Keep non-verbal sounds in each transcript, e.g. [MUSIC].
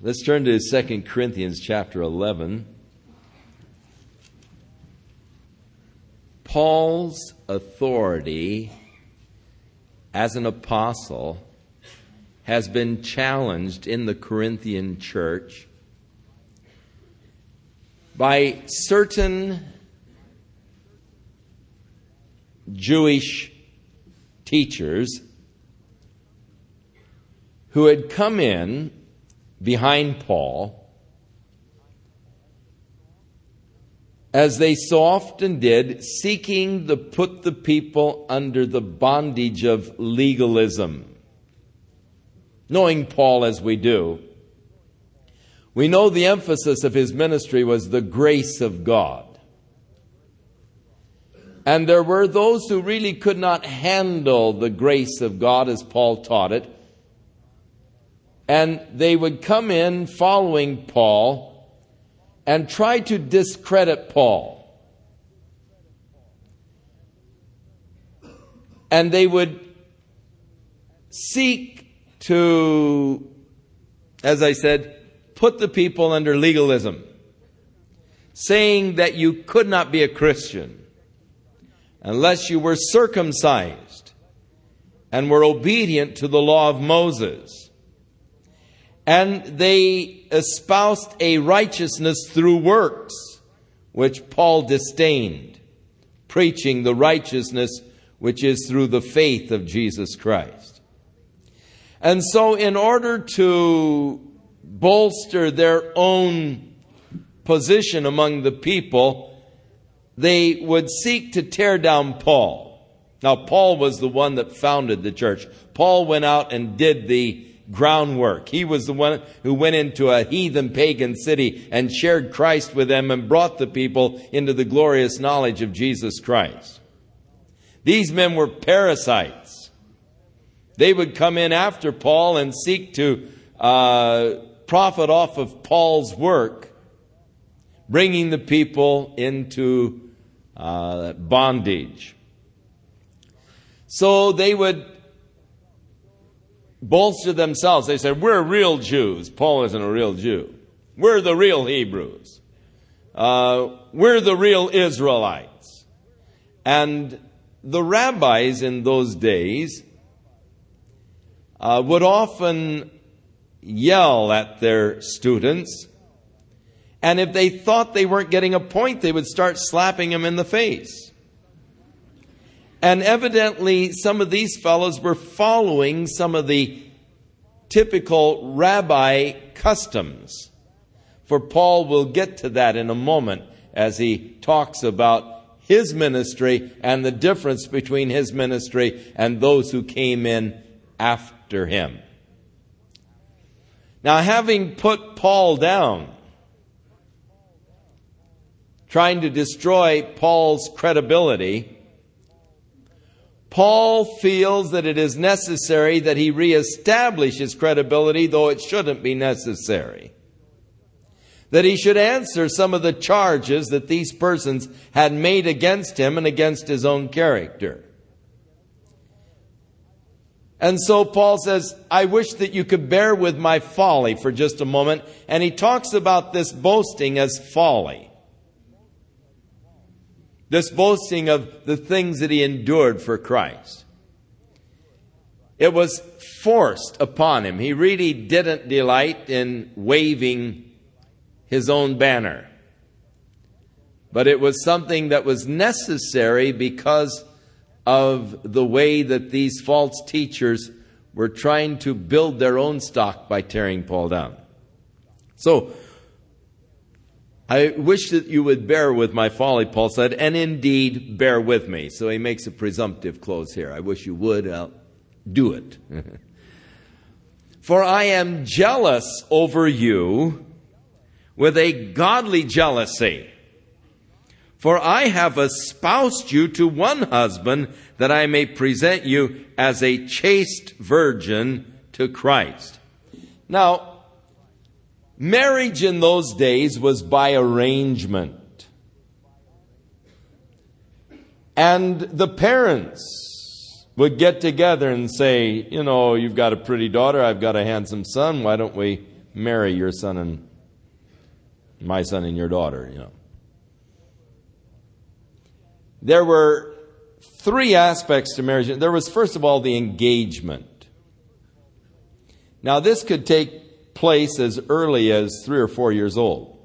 Let's turn to 2 Corinthians chapter 11. Paul's authority as an apostle has been challenged in the Corinthian church by certain Jewish teachers who had come in behind Paul, as they so often did, seeking to put the people under the bondage of legalism. Knowing Paul as we do, we know the emphasis of his ministry was the grace of God. And there were those who really could not handle the grace of God as Paul taught it and they would come in following Paul and try to discredit Paul. And they would seek to, as I said, put the people under legalism, saying that you could not be a Christian unless you were circumcised and were obedient to the law of Moses and they espoused a righteousness through works, which Paul disdained, preaching the righteousness which is through the faith of Jesus Christ. And so, in order to bolster their own position among the people, they would seek to tear down Paul. Now, Paul was the one that founded the church. Paul went out and did the groundwork. He was the one who went into a heathen pagan city and shared Christ with them and brought the people into the glorious knowledge of Jesus Christ. These men were parasites. They would come in after Paul and seek to uh, profit off of Paul's work, bringing the people into uh, bondage. So they would bolster themselves. They said, We're real Jews. Paul isn't a real Jew. We're the real Hebrews. Uh, we're the real Israelites. And the rabbis in those days uh, would often yell at their students. And if they thought they weren't getting a point, they would start slapping them in the face. And evidently, some of these fellows were following some of the typical rabbi customs. For Paul will get to that in a moment as he talks about his ministry and the difference between his ministry and those who came in after him. Now, having put Paul down, trying to destroy Paul's credibility, Paul feels that it is necessary that he reestablish his credibility, though it shouldn't be necessary. That he should answer some of the charges that these persons had made against him and against his own character. And so Paul says, I wish that you could bear with my folly for just a moment. And he talks about this boasting as folly. This boasting of the things that he endured for Christ. It was forced upon him. He really didn't delight in waving his own banner. But it was something that was necessary because of the way that these false teachers were trying to build their own stock by tearing Paul down. So, I wish that you would bear with my folly, Paul said, and indeed bear with me. So he makes a presumptive close here. I wish you would. I'll do it. [LAUGHS] For I am jealous over you with a godly jealousy. For I have espoused you to one husband that I may present you as a chaste virgin to Christ. Now, Marriage in those days was by arrangement. And the parents would get together and say, you know, you've got a pretty daughter, I've got a handsome son, why don't we marry your son and my son and your daughter, you know. There were three aspects to marriage. There was, first of all, the engagement. Now, this could take place as early as three or four years old.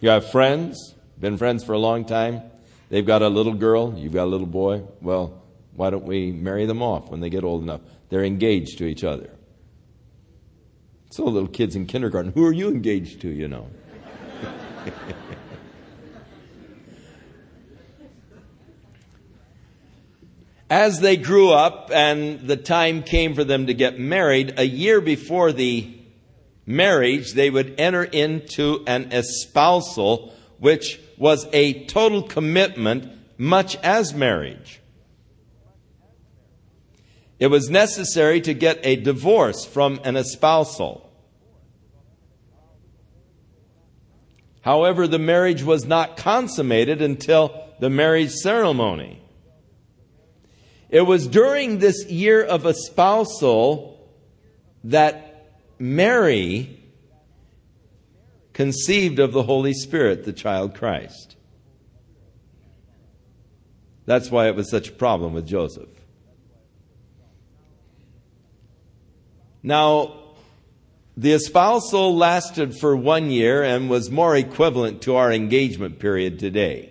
You have friends, been friends for a long time. They've got a little girl, you've got a little boy. Well, why don't we marry them off when they get old enough? They're engaged to each other. So, little kids in kindergarten, who are you engaged to, you know? [LAUGHS] As they grew up and the time came for them to get married, a year before the marriage, they would enter into an espousal, which was a total commitment, much as marriage. It was necessary to get a divorce from an espousal. However, the marriage was not consummated until the marriage ceremony. It was during this year of espousal that Mary conceived of the Holy Spirit, the child Christ. That's why it was such a problem with Joseph. Now, the espousal lasted for one year and was more equivalent to our engagement period today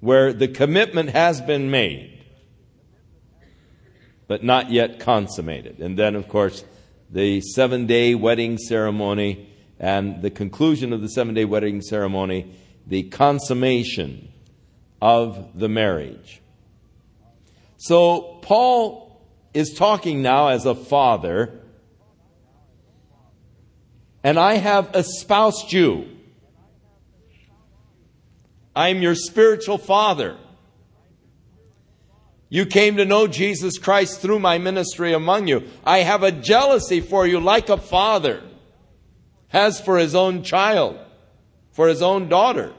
where the commitment has been made, but not yet consummated. And then, of course, the seven day wedding ceremony and the conclusion of the seven day wedding ceremony, the consummation of the marriage. So, Paul is talking now as a father, and I have espoused you. I'm your spiritual father. You came to know Jesus Christ through my ministry among you. I have a jealousy for you like a father has for his own child, for his own daughter.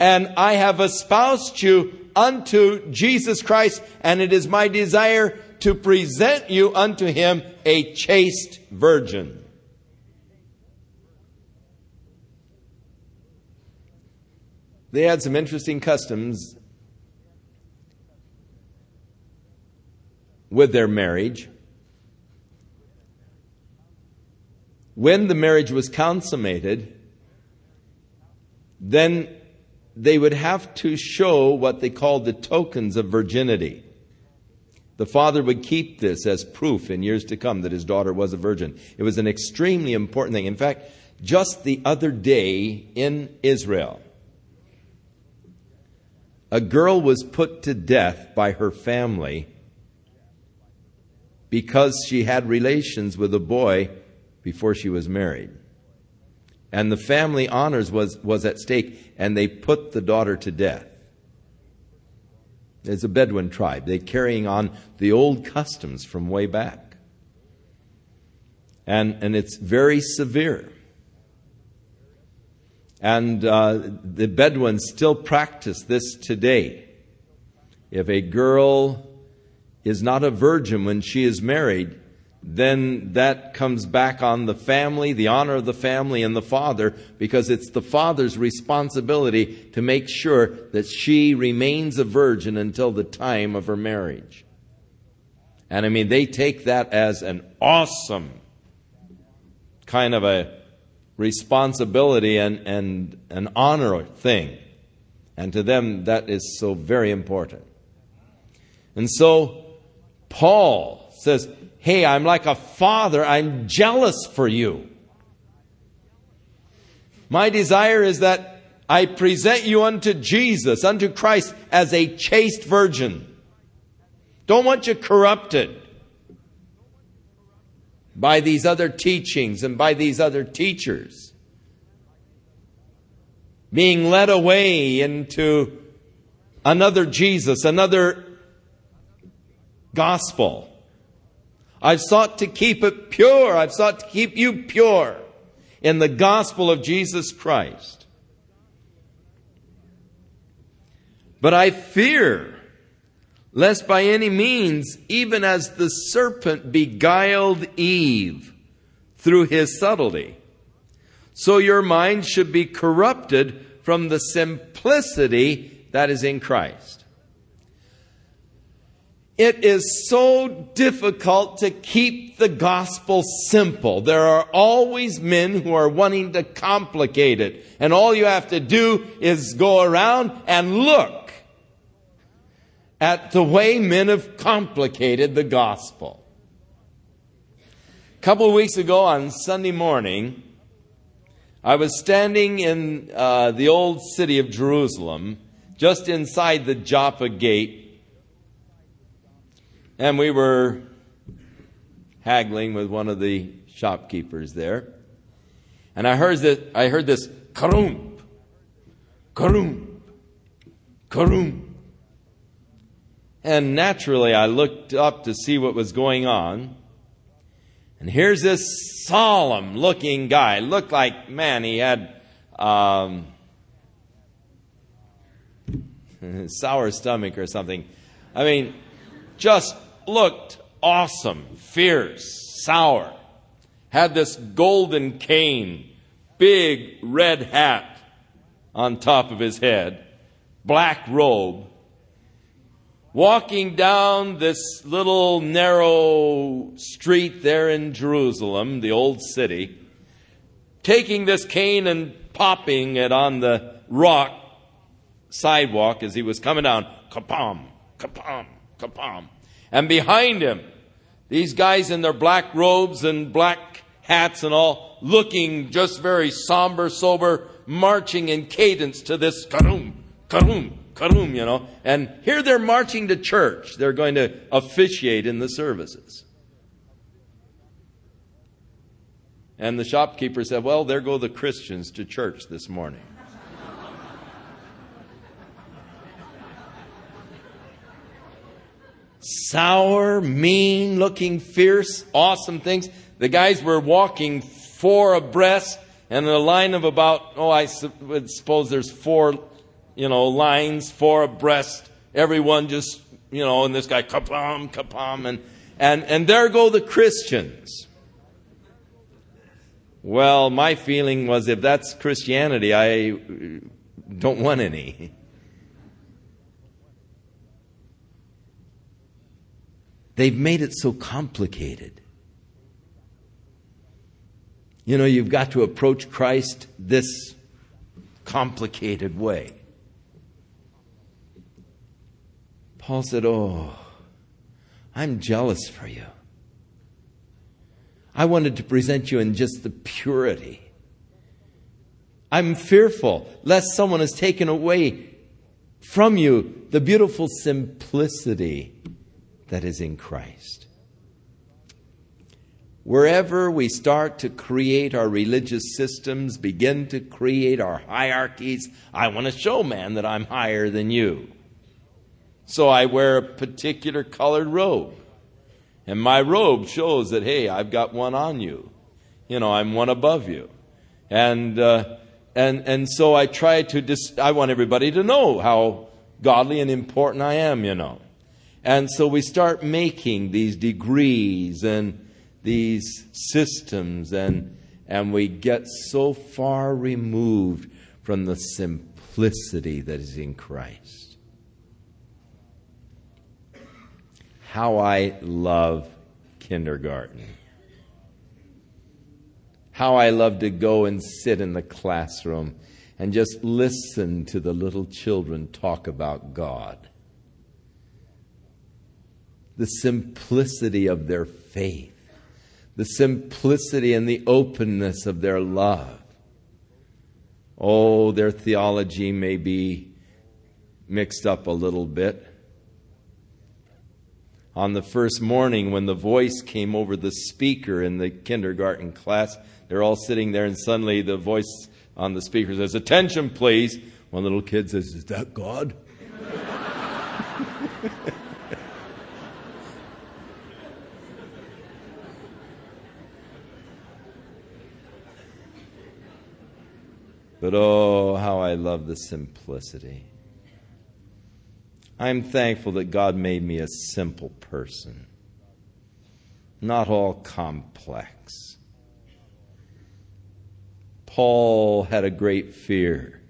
And I have espoused you unto Jesus Christ, and it is my desire to present you unto him a chaste virgin. They had some interesting customs with their marriage. When the marriage was consummated, then they would have to show what they called the tokens of virginity. The father would keep this as proof in years to come that his daughter was a virgin. It was an extremely important thing. In fact, just the other day in Israel, a girl was put to death by her family because she had relations with a boy before she was married. And the family honors was, was at stake, and they put the daughter to death. It's a Bedouin tribe. They're carrying on the old customs from way back. And, and it's very severe. And uh, the Bedouins still practice this today. If a girl is not a virgin when she is married, then that comes back on the family, the honor of the family, and the father, because it's the father's responsibility to make sure that she remains a virgin until the time of her marriage. And I mean, they take that as an awesome kind of a responsibility and, and an honor thing. And to them, that is so very important. And so, Paul says, Hey, I'm like a father. I'm jealous for you. My desire is that I present you unto Jesus, unto Christ, as a chaste virgin. Don't want you corrupted by these other teachings and by these other teachers. Being led away into another Jesus, another gospel. I've sought to keep it pure. I've sought to keep you pure in the gospel of Jesus Christ. But I fear lest by any means, even as the serpent beguiled Eve through his subtlety, so your mind should be corrupted from the simplicity that is in Christ. It is so difficult to keep the gospel simple. There are always men who are wanting to complicate it. And all you have to do is go around and look at the way men have complicated the gospel. A couple of weeks ago on Sunday morning, I was standing in uh, the old city of Jerusalem, just inside the Joppa gate and we were haggling with one of the shopkeepers there. And I heard this, I heard this karum, karum, karum. And naturally, I looked up to see what was going on. And here's this solemn looking guy. Looked like, man, he had um, [LAUGHS] sour stomach or something. I mean, just looked awesome, fierce, sour, had this golden cane, big red hat on top of his head, black robe, walking down this little narrow street there in Jerusalem, the old city, taking this cane and popping it on the rock sidewalk as he was coming down. Kapam, kapam, kapam. And behind him, these guys in their black robes and black hats and all, looking just very somber, sober, marching in cadence to this karum, karum, karum, you know. And here they're marching to church. They're going to officiate in the services. And the shopkeeper said, Well, there go the Christians to church this morning. sour, mean looking, fierce, awesome things. The guys were walking four abreast and in a line of about, oh, I suppose there's four, you know, lines, four abreast. Everyone just, you know, and this guy, kapam, kapam, and, and, and there go the Christians. Well, my feeling was if that's Christianity, I don't want any. They've made it so complicated. You know, you've got to approach Christ this complicated way. Paul said, Oh, I'm jealous for you. I wanted to present you in just the purity. I'm fearful lest someone has taken away from you the beautiful simplicity that is in Christ. Wherever we start to create our religious systems, begin to create our hierarchies, I want to show man that I'm higher than you. So I wear a particular colored robe. And my robe shows that, hey, I've got one on you. You know, I'm one above you. And, uh, and, and so I try to, dis- I want everybody to know how godly and important I am, you know. And so we start making these degrees and these systems, and, and we get so far removed from the simplicity that is in Christ. How I love kindergarten. How I love to go and sit in the classroom and just listen to the little children talk about God the simplicity of their faith, the simplicity and the openness of their love. Oh, their theology may be mixed up a little bit. On the first morning, when the voice came over the speaker in the kindergarten class, they're all sitting there, and suddenly the voice on the speaker says, Attention, please. One little kid says, Is that God? [LAUGHS] But oh, how I love the simplicity. I'm thankful that God made me a simple person, not all complex. Paul had a great fear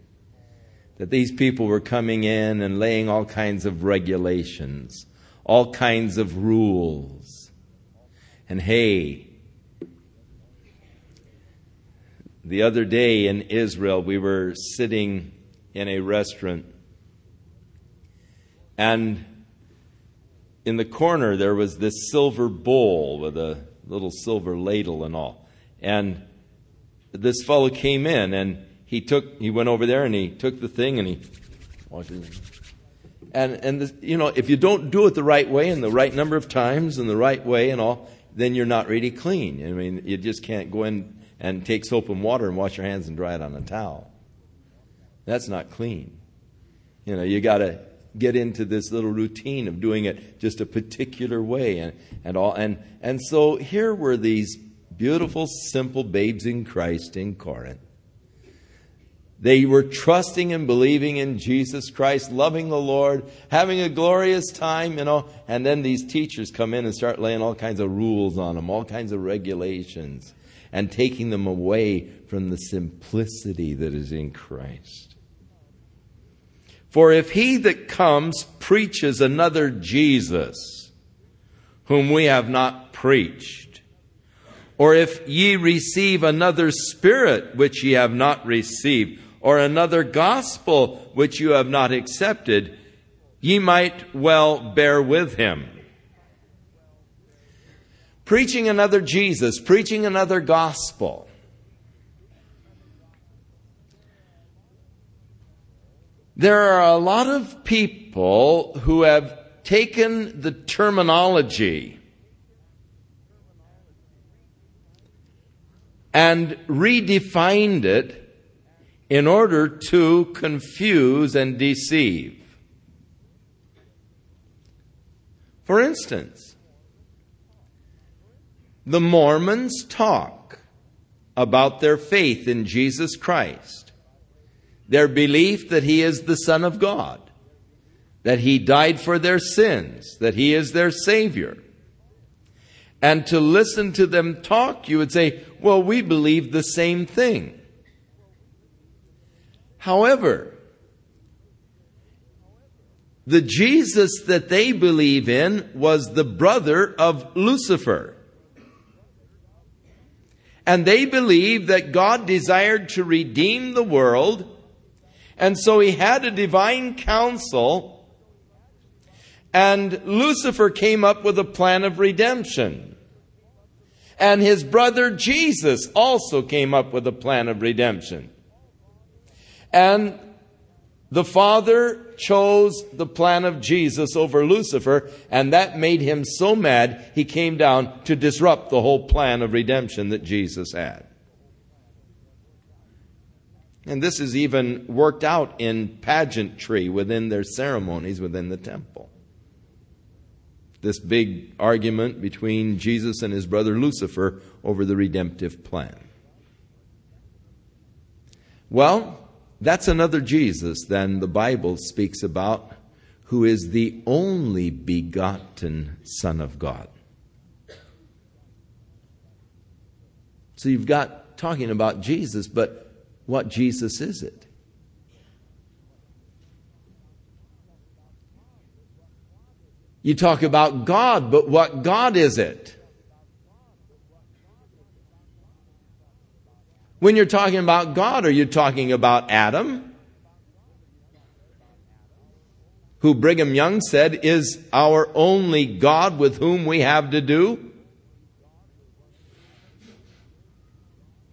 that these people were coming in and laying all kinds of regulations, all kinds of rules. And hey, the other day in Israel, we were sitting in a restaurant, and in the corner there was this silver bowl with a little silver ladle and all. And this fellow came in and he took he went over there and he took the thing and he. And and this, you know, if you don't do it the right way and the right number of times and the right way and all, then you're not really clean. I mean, you just can't go in and take soap and water and wash your hands and dry it on a towel. That's not clean. You know, you got to get into this little routine of doing it just a particular way and, and all and and so here were these beautiful simple babes in Christ in Corinth they were trusting and believing in Jesus Christ, loving the Lord, having a glorious time, you know. And then these teachers come in and start laying all kinds of rules on them, all kinds of regulations, and taking them away from the simplicity that is in Christ. For if he that comes preaches another Jesus, whom we have not preached, or if ye receive another spirit which ye have not received, or another gospel which you have not accepted, ye might well bear with him. Preaching another Jesus, preaching another gospel. There are a lot of people who have taken the terminology and redefined it in order to confuse and deceive. For instance, the Mormons talk about their faith in Jesus Christ, their belief that He is the Son of God, that He died for their sins, that He is their Savior. And to listen to them talk, you would say, well, we believe the same thing. However, the Jesus that they believe in was the brother of Lucifer. And they believe that God desired to redeem the world, and so he had a divine council, and Lucifer came up with a plan of redemption. And his brother Jesus also came up with a plan of redemption. And the Father chose the plan of Jesus over Lucifer, and that made him so mad he came down to disrupt the whole plan of redemption that Jesus had. And this is even worked out in pageantry within their ceremonies within the temple. This big argument between Jesus and his brother Lucifer over the redemptive plan. Well, that's another Jesus than the Bible speaks about, who is the only begotten Son of God. So you've got talking about Jesus, but what Jesus is it? You talk about God, but what God is it? When you're talking about God, are you talking about Adam? Who Brigham Young said is our only God with whom we have to do?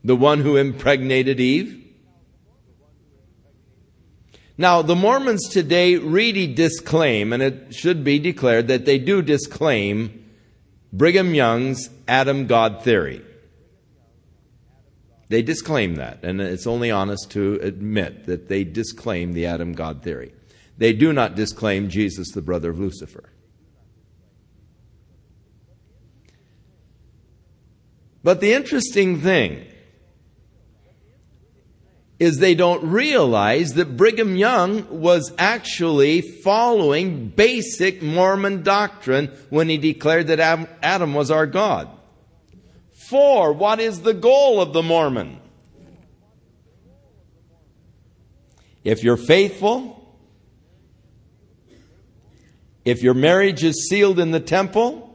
The one who impregnated Eve? Now, the Mormons today really disclaim, and it should be declared that they do disclaim Brigham Young's Adam God theory. They disclaim that, and it's only honest to admit that they disclaim the Adam God theory. They do not disclaim Jesus, the brother of Lucifer. But the interesting thing is they don't realize that Brigham Young was actually following basic Mormon doctrine when he declared that Adam was our God. For what is the goal of the Mormon? If you're faithful, if your marriage is sealed in the temple,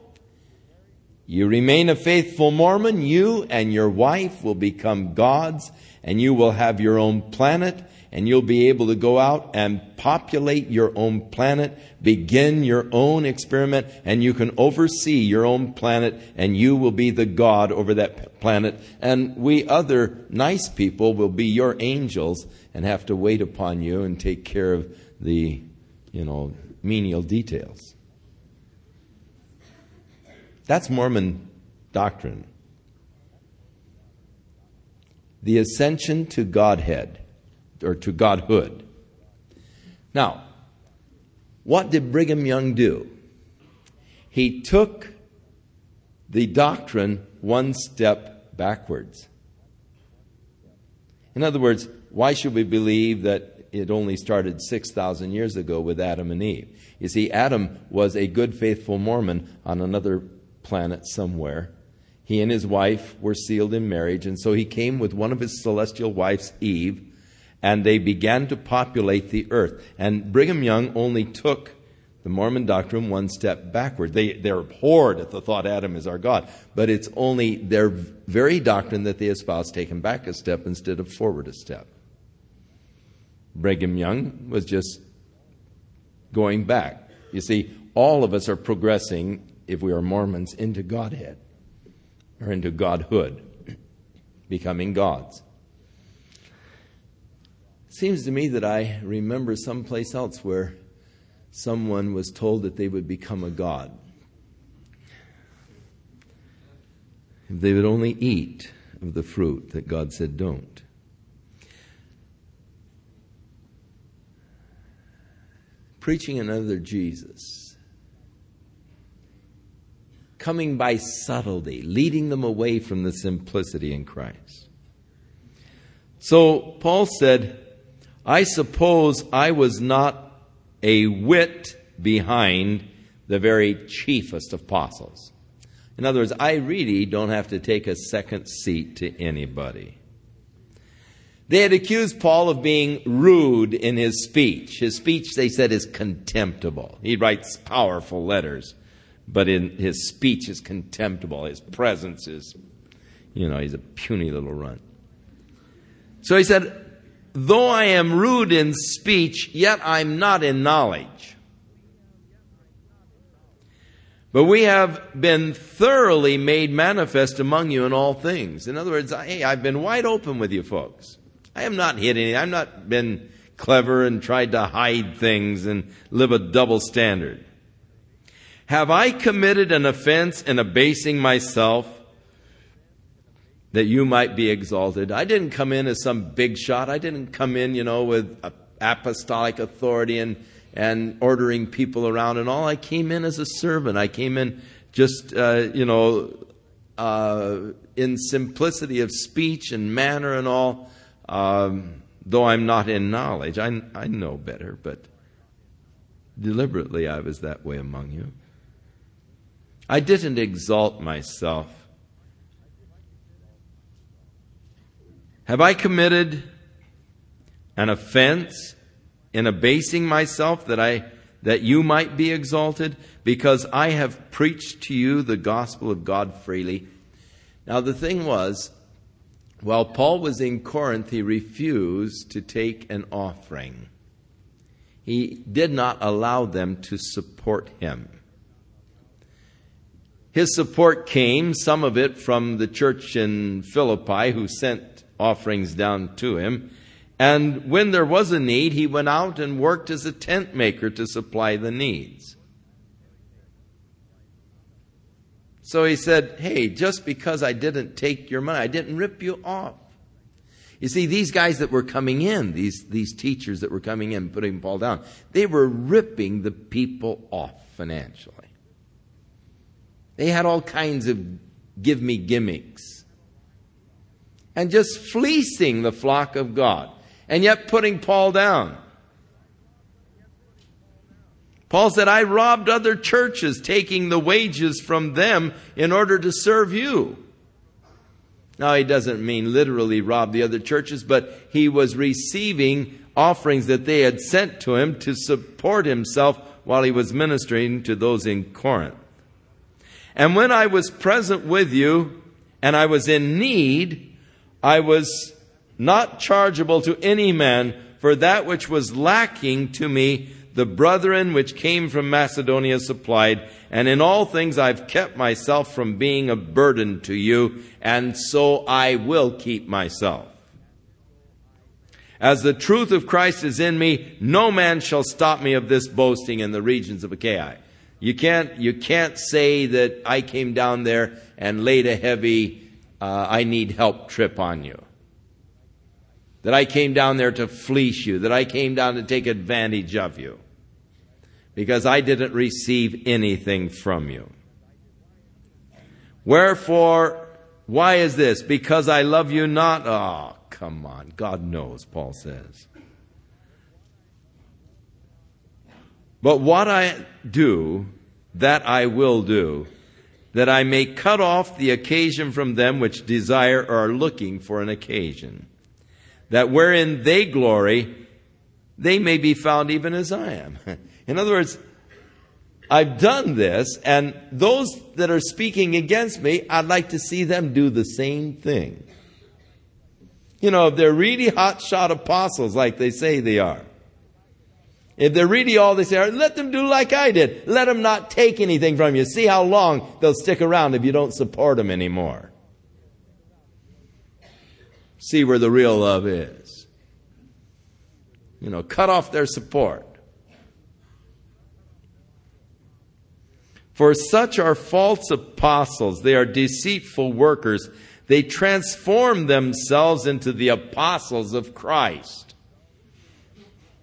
you remain a faithful Mormon, you and your wife will become gods, and you will have your own planet, and you'll be able to go out and populate your own planet, begin your own experiment, and you can oversee your own planet, and you will be the God over that planet. And we other nice people will be your angels and have to wait upon you and take care of the, you know, menial details. That's Mormon doctrine. The ascension to Godhead, or to Godhood. Now, what did Brigham Young do? He took the doctrine one step backwards. In other words, why should we believe that it only started 6,000 years ago with Adam and Eve. You see, Adam was a good, faithful Mormon on another planet somewhere. He and his wife were sealed in marriage, and so he came with one of his celestial wives, Eve, and they began to populate the earth. And Brigham Young only took the Mormon doctrine one step backward. They, they're abhorred at the thought Adam is our God, but it's only their very doctrine that they espouse taken back a step instead of forward a step. Brigham Young was just going back. You see, all of us are progressing, if we are Mormons, into Godhead or into Godhood, [CLEARS THROAT] becoming gods. It seems to me that I remember someplace else where someone was told that they would become a god. If they would only eat of the fruit that God said don't. preaching another Jesus, coming by subtlety, leading them away from the simplicity in Christ. So Paul said, I suppose I was not a whit behind the very chiefest apostles. In other words, I really don't have to take a second seat to anybody. They had accused Paul of being rude in his speech. His speech, they said, is contemptible. He writes powerful letters, but in his speech is contemptible. His presence is, you know, he's a puny little runt. So he said, Though I am rude in speech, yet I'm not in knowledge. But we have been thoroughly made manifest among you in all things. In other words, hey, I've been wide open with you folks. I am not hidden. I've not been clever and tried to hide things and live a double standard. Have I committed an offense in abasing myself that you might be exalted? I didn't come in as some big shot. I didn't come in, you know, with apostolic authority and, and ordering people around and all. I came in as a servant. I came in just, uh, you know, uh, in simplicity of speech and manner and all. Um, though I'm not in knowledge, I, I know better, but deliberately I was that way among you. I didn't exalt myself. Have I committed an offense in abasing myself that I that you might be exalted because I have preached to you the gospel of God freely. Now the thing was while Paul was in Corinth, he refused to take an offering. He did not allow them to support him. His support came, some of it from the church in Philippi, who sent offerings down to him. And when there was a need, he went out and worked as a tent maker to supply the needs. So he said, Hey, just because I didn't take your money, I didn't rip you off. You see, these guys that were coming in, these, these teachers that were coming in, putting Paul down, they were ripping the people off financially. They had all kinds of give me gimmicks. and just fleecing the flock of God, and yet putting Paul down. Paul said, I robbed other churches, taking the wages from them in order to serve you. Now, he doesn't mean literally rob the other churches, but he was receiving offerings that they had sent to him to support himself while he was ministering to those in Corinth. And when I was present with you and I was in need, I was not chargeable to any man for that which was lacking to me the brethren which came from Macedonia supplied, and in all things I've kept myself from being a burden to you, and so I will keep myself. As the truth of Christ is in me, no man shall stop me of this boasting in the regions of Achaia. You can't, you can't say that I came down there and laid a heavy, uh, I need help trip on you. That I came down there to fleece you. That I came down to take advantage of you because I didn't receive anything from you. Wherefore, why is this? Because I love you not? Oh, come on. God knows, Paul says. But what I do, that I will do, that I may cut off the occasion from them which desire or are looking for an occasion, that wherein they glory, they may be found even as I am. [LAUGHS] In other words, I've done this, and those that are speaking against me, I'd like to see them do the same thing. You know, if they're really hot shot apostles like they say they are, if they're really all they say let them do like I did. Let them not take anything from you. See how long they'll stick around if you don't support them anymore. See where the real love is. You know, cut off their support. For such are false apostles. They are deceitful workers. They transform themselves into the apostles of Christ.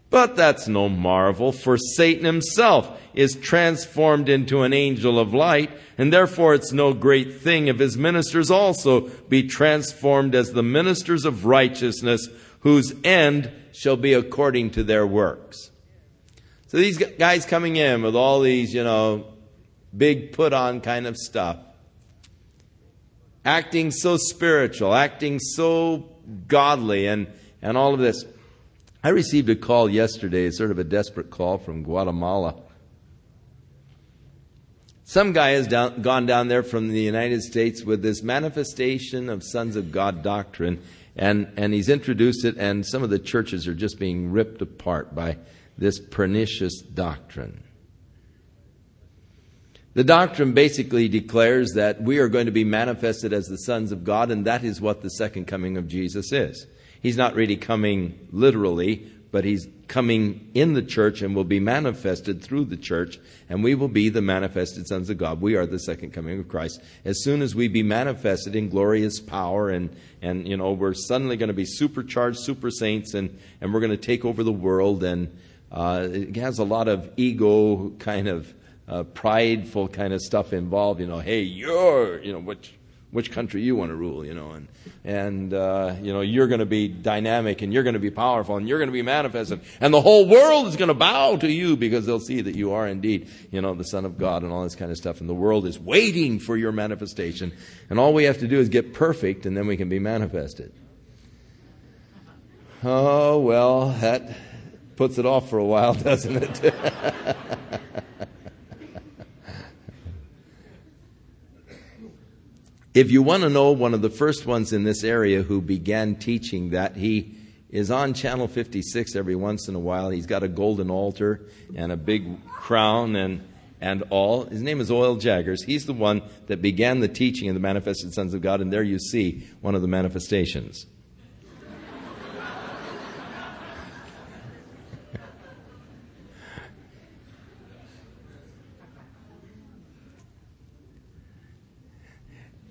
But that's no marvel, for Satan himself is transformed into an angel of light, and therefore it's no great thing if his ministers also be transformed as the ministers of righteousness, whose end shall be according to their works. So these guys coming in with all these, you know, big put on kind of stuff. Acting so spiritual, acting so godly, and, and all of this. I received a call yesterday, sort of a desperate call from Guatemala. Some guy has down, gone down there from the United States with this manifestation of sons of God doctrine, and, and he's introduced it, and some of the churches are just being ripped apart by this pernicious doctrine. The doctrine basically declares that we are going to be manifested as the sons of God, and that is what the second coming of Jesus is. He's not really coming literally, but he's coming in the church and will be manifested through the church, and we will be the manifested sons of God. We are the second coming of Christ. As soon as we be manifested in glorious power, and, and you know, we're suddenly going to be supercharged super saints, and, and we're going to take over the world, and uh, it has a lot of ego kind of uh, prideful kind of stuff involved. You know, hey, you're, you know, which which country you want to rule, you know, and and uh, you know you're going to be dynamic and you're going to be powerful and you're going to be manifested, and the whole world is going to bow to you because they'll see that you are indeed, you know, the Son of God and all this kind of stuff, and the world is waiting for your manifestation, and all we have to do is get perfect, and then we can be manifested. Oh well, that puts it off for a while, [LAUGHS] doesn't it? [LAUGHS] If you want to know one of the first ones in this area who began teaching that, he is on Channel 56 every once in a while. He's got a golden altar and a big crown and, and all. His name is O.L. Jaggers. He's the one that began the teaching of the manifested sons of God, and there you see one of the manifestations.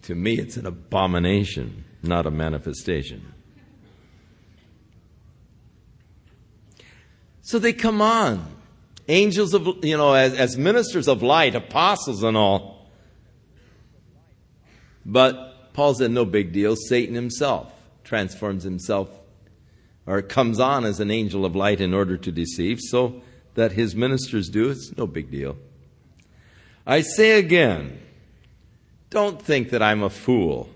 To me, it's an abomination, not a manifestation. So they come on. Angels of, you know, as, as ministers of light, apostles and all. But Paul said, no big deal. Satan himself transforms himself or comes on as an angel of light in order to deceive, so that his ministers do. It's no big deal. I say again, don't think that I'm a fool.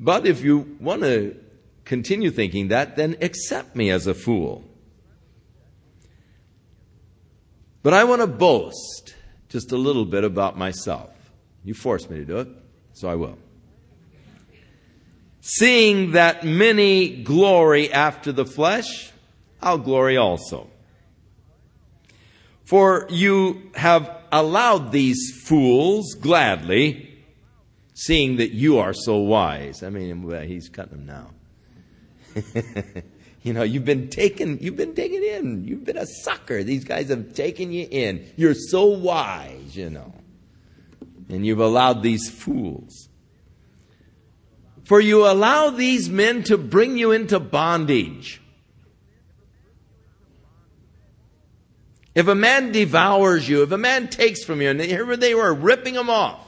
But if you want to continue thinking that, then accept me as a fool. But I want to boast just a little bit about myself. You forced me to do it, so I will. Seeing that many glory after the flesh, I'll glory also. For you have allowed these fools gladly, seeing that you are so wise. I mean, he's cutting them now. [LAUGHS] you know, you've been taken, you've been taken in. You've been a sucker. These guys have taken you in. You're so wise, you know. And you've allowed these fools. For you allow these men to bring you into bondage. If a man devours you, if a man takes from you, and here they were ripping them off.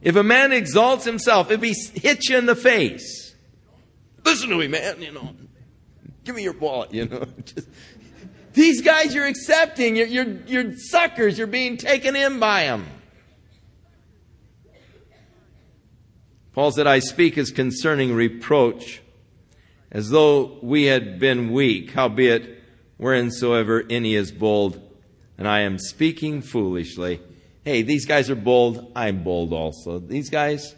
If a man exalts himself, if he hits you in the face, listen to me, man, you know, give me your wallet, you know. [LAUGHS] Just, these guys you're accepting, you're, you're, you're suckers, you're being taken in by them. Paul said, I speak as concerning reproach, as though we had been weak, howbeit whereinsoever any is bold, and I am speaking foolishly. Hey, these guys are bold. I'm bold also. These guys,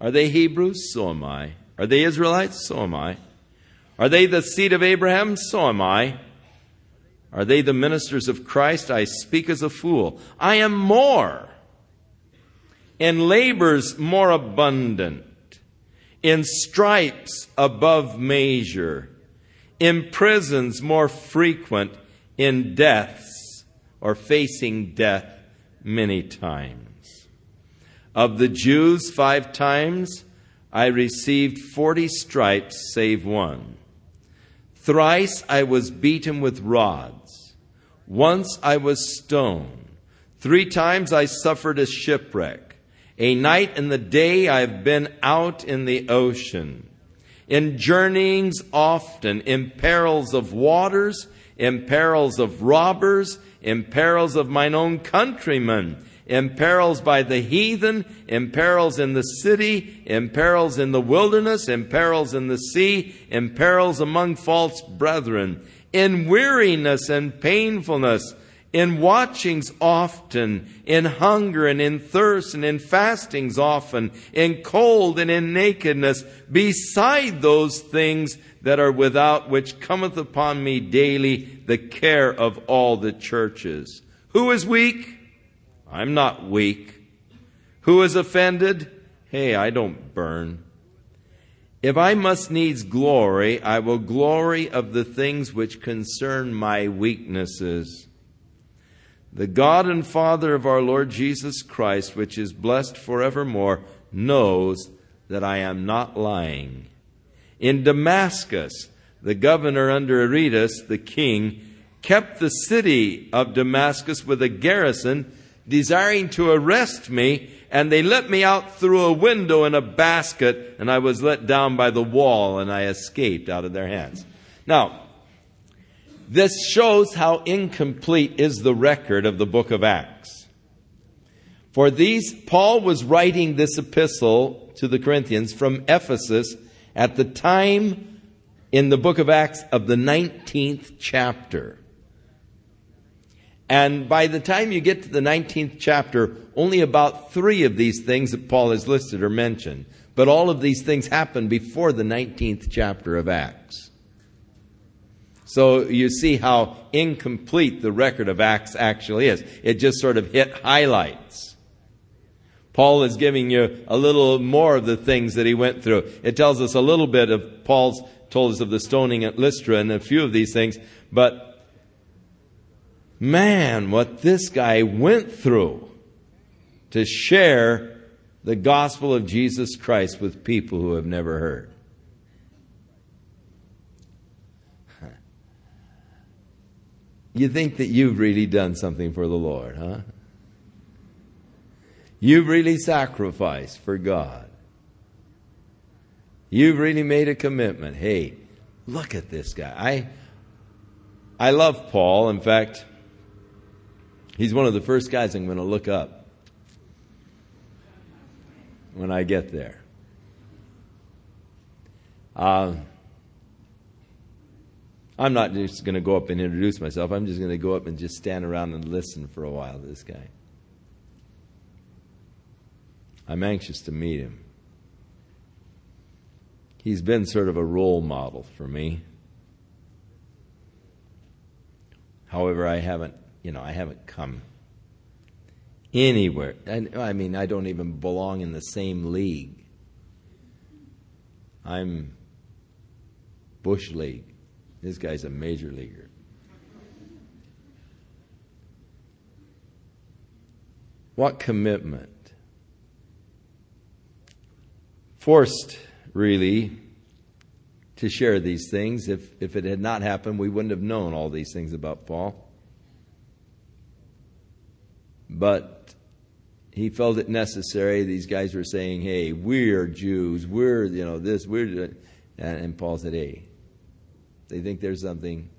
are they Hebrews? So am I. Are they Israelites? So am I. Are they the seed of Abraham? So am I. Are they the ministers of Christ? I speak as a fool. I am more. In labors more abundant. In stripes above measure in prisons more frequent, in deaths or facing death many times. Of the Jews, five times I received forty stripes, save one. Thrice I was beaten with rods. Once I was stoned. Three times I suffered a shipwreck. A night and the day I have been out in the ocean in journeyings often, in perils of waters, in perils of robbers, in perils of mine own countrymen, in perils by the heathen, in perils in the city, in perils in the wilderness, in perils in the sea, in perils among false brethren, in weariness and painfulness, in watchings often, in hunger and in thirst and in fastings often, in cold and in nakedness, beside those things that are without, which cometh upon me daily, the care of all the churches. Who is weak? I'm not weak. Who is offended? Hey, I don't burn. If I must needs glory, I will glory of the things which concern my weaknesses the God and Father of our Lord Jesus Christ, which is blessed forevermore, knows that I am not lying. In Damascus, the governor under Aretas, the king, kept the city of Damascus with a garrison, desiring to arrest me, and they let me out through a window in a basket, and I was let down by the wall, and I escaped out of their hands. Now, this shows how incomplete is the record of the book of Acts. For these, Paul was writing this epistle to the Corinthians from Ephesus at the time in the book of Acts of the 19th chapter. And by the time you get to the 19th chapter, only about three of these things that Paul has listed are mentioned. But all of these things happen before the 19th chapter of Acts. So you see how incomplete the record of Acts actually is. It just sort of hit highlights. Paul is giving you a little more of the things that he went through. It tells us a little bit of Paul's told us of the stoning at Lystra and a few of these things, but man, what this guy went through to share the gospel of Jesus Christ with people who have never heard. You think that you've really done something for the Lord, huh? You've really sacrificed for God. You've really made a commitment. Hey, look at this guy. I, I love Paul. In fact, he's one of the first guys I'm going to look up when I get there. Uh, I'm not just going to go up and introduce myself. I'm just going to go up and just stand around and listen for a while to this guy. I'm anxious to meet him. He's been sort of a role model for me. However, I haven't, you know, I haven't come anywhere. And I, mean, I don't even belong in the same league. I'm Bush League. This guy's a major leaguer. What commitment? Forced, really, to share these things. If, if it had not happened, we wouldn't have known all these things about Paul. But he felt it necessary. These guys were saying, hey, we're Jews. We're, you know, this, we're. And Paul said, hey, they think there's something.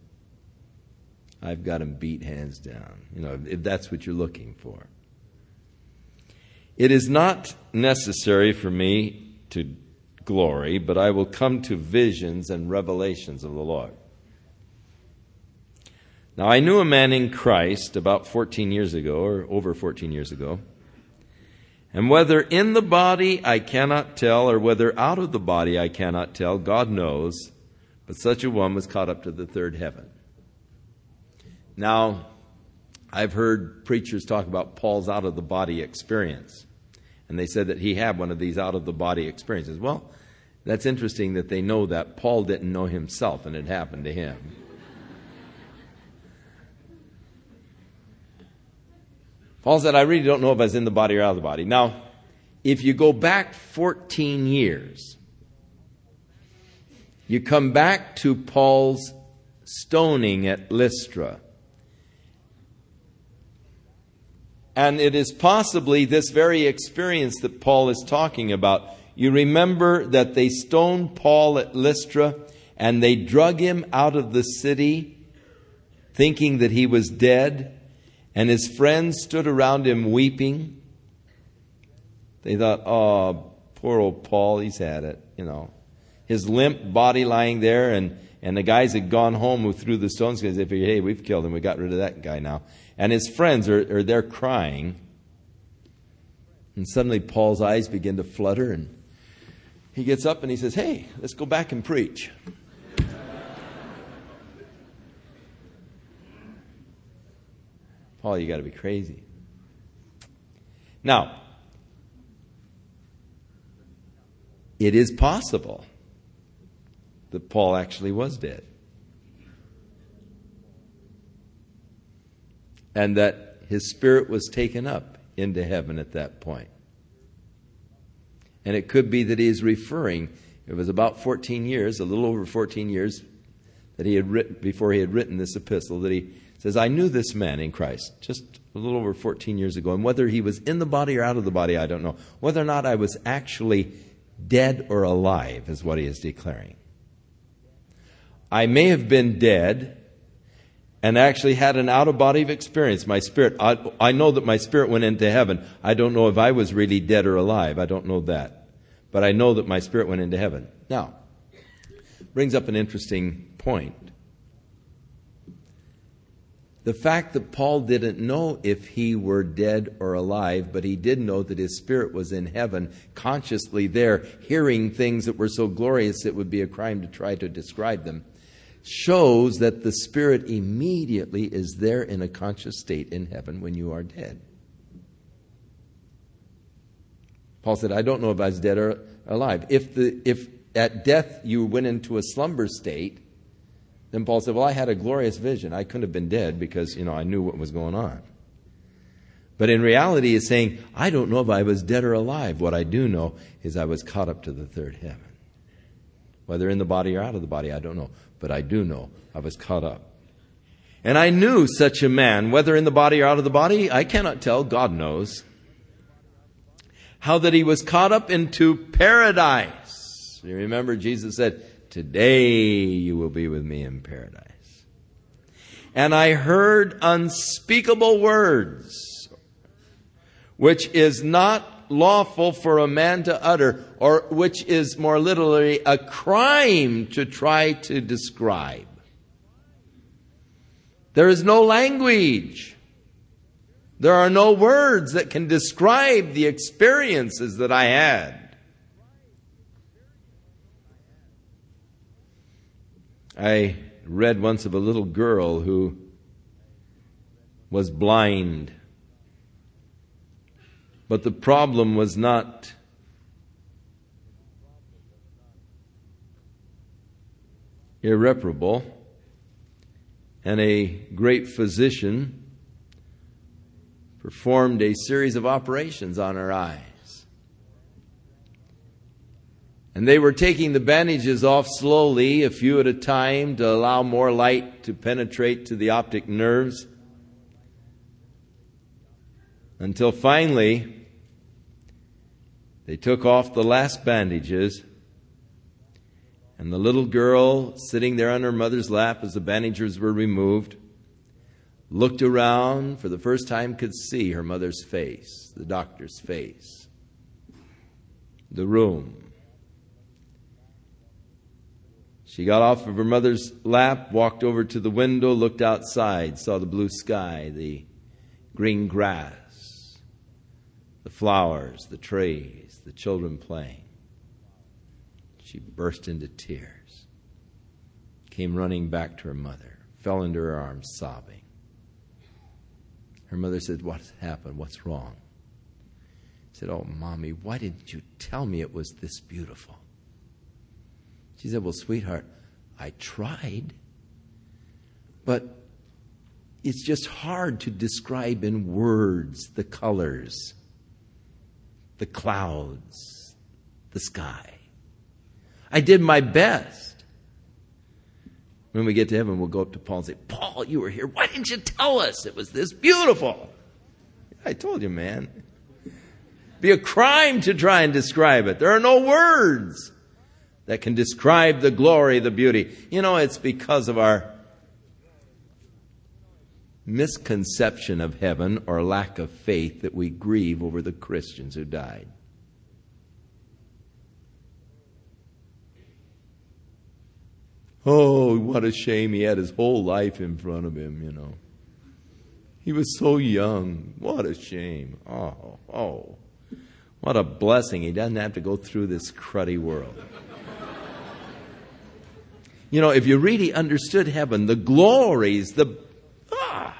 I've got them beat hands down. You know, if that's what you're looking for. It is not necessary for me to glory, but I will come to visions and revelations of the Lord. Now, I knew a man in Christ about 14 years ago, or over 14 years ago. And whether in the body I cannot tell, or whether out of the body I cannot tell, God knows. But such a one was caught up to the third heaven. Now, I've heard preachers talk about Paul's out of the body experience. And they said that he had one of these out of the body experiences. Well, that's interesting that they know that. Paul didn't know himself, and it happened to him. Paul said, I really don't know if I was in the body or out of the body. Now, if you go back 14 years, you come back to Paul's stoning at Lystra. And it is possibly this very experience that Paul is talking about you remember that they stoned Paul at Lystra and they drug him out of the city thinking that he was dead, and his friends stood around him weeping. They thought, oh, poor old Paul, he's had it, you know. His limp body lying there, and, and the guys had gone home who threw the stones because they figured, hey, we've killed him, we got rid of that guy now. And his friends are, are there crying. And suddenly Paul's eyes begin to flutter, and he gets up and he says, Hey, let's go back and preach. Paul, you got to be crazy. Now, it is possible that Paul actually was dead. And that his spirit was taken up into heaven at that point. And it could be that he is referring, it was about 14 years, a little over 14 years, that he had written, before he had written this epistle, that he says, I knew this man in Christ just a little over 14 years ago. And whether he was in the body or out of the body, I don't know. Whether or not I was actually dead or alive is what he is declaring. I may have been dead and actually had an out of body experience. My spirit, I, I, know that my spirit went into heaven. I don't know if I was really dead or alive. I don't know that. But I know that my spirit went into heaven. Now, brings up an interesting point. The fact that Paul didn't know if he were dead or alive, but he did know that his spirit was in heaven, consciously there, hearing things that were so glorious it would be a crime to try to describe them shows that the Spirit immediately is there in a conscious state in heaven when you are dead. Paul said, I don't know if I was dead or alive. If, the, if at death you went into a slumber state, then Paul said, Well, I had a glorious vision. I couldn't have been dead because, you know, I knew what was going on. But in reality, he's saying, I don't know if I was dead or alive. What I do know is I was caught up to the third heaven. Whether in the body or out of the body, I don't know but I do know I was caught up. And I knew such a man, whether in the body or out of the body, I cannot tell, God knows. how that he was caught up into paradise. You remember Jesus said, Today you will be with me in paradise. And I heard unspeakable words, which is not lawful for a man to utter, or which is more literally a crime to try to describe. There is no language. There are no words that can describe the experiences that I had. I read once of a little girl who was blind. But the problem was not irreparable. And a great physician performed a series of operations on her eyes. And they were taking the bandages off slowly, a few at a time, to allow more light to penetrate to the optic nerves. Until finally, they took off the last bandages, and the little girl, sitting there on her mother's lap as the bandages were removed, looked around for the first time, could see her mother's face, the doctor's face, the room she got off of her mother's lap, walked over to the window, looked outside, saw the blue sky, the green grass, the flowers, the trees, the children playing. She burst into tears, came running back to her mother, fell into her arms, sobbing. Her mother said, What's happened? What's wrong? She said, Oh, mommy, why didn't you tell me it was this beautiful? She said, Well, sweetheart, I tried, but it's just hard to describe in words the colors, the clouds, the sky. I did my best. When we get to heaven, we'll go up to Paul and say, Paul, you were here. Why didn't you tell us it was this beautiful? I told you, man. Be a crime to try and describe it. There are no words that can describe the glory, the beauty. You know, it's because of our misconception of heaven or lack of faith that we grieve over the Christians who died. Oh, what a shame he had his whole life in front of him, you know. He was so young. What a shame. Oh, oh. What a blessing. He doesn't have to go through this cruddy world. [LAUGHS] You know, if you really understood heaven, the glories, the. Ah,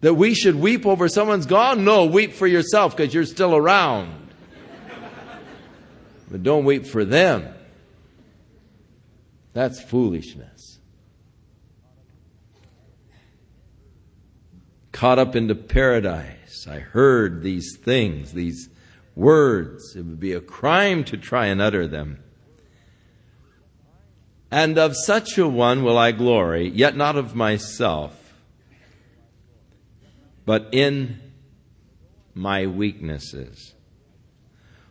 that we should weep over someone's gone? No, weep for yourself because you're still around. but don't weep for them. That's foolishness. Caught up into paradise, I heard these things, these words. It would be a crime to try and utter them. And of such a one will I glory, yet not of myself, but in my weaknesses.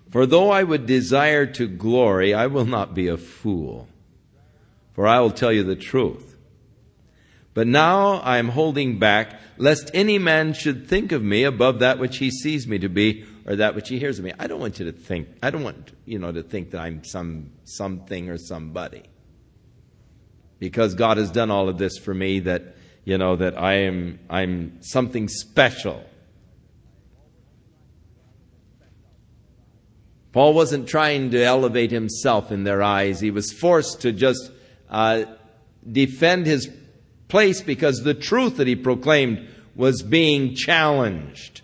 For though I would desire to glory, I will not be a fool, for I will tell you the truth. But now I am holding back, lest any man should think of me above that which he sees me to be, or that which he hears of me. I don't want you to think, I don't want, you know, to think that I'm some, something or somebody because God has done all of this for me that, you know, that I am, I'm something special. Paul wasn't trying to elevate himself in their eyes. He was forced to just uh, defend his place because the truth that he proclaimed was being challenged.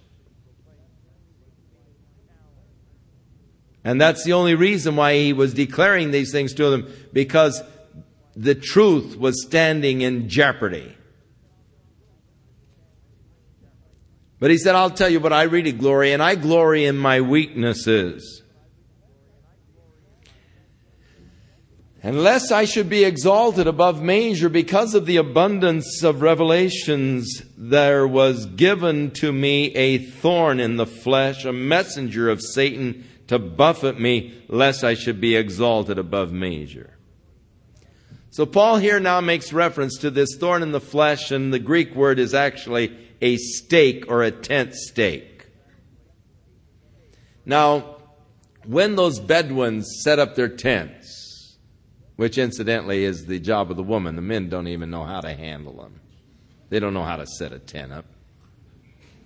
And that's the only reason why he was declaring these things to them because the truth was standing in jeopardy. But he said, I'll tell you what I really glory, and I glory in my weaknesses. Unless I should be exalted above measure because of the abundance of revelations, there was given to me a thorn in the flesh, a messenger of Satan to buffet me, lest I should be exalted above measure. So Paul here now makes reference to this thorn in the flesh, and the Greek word is actually a stake or a tent stake. Now, when those Bedouins set up their tents, which incidentally is the job of the woman. The men don't even know how to handle them. They don't know how to set a tent up.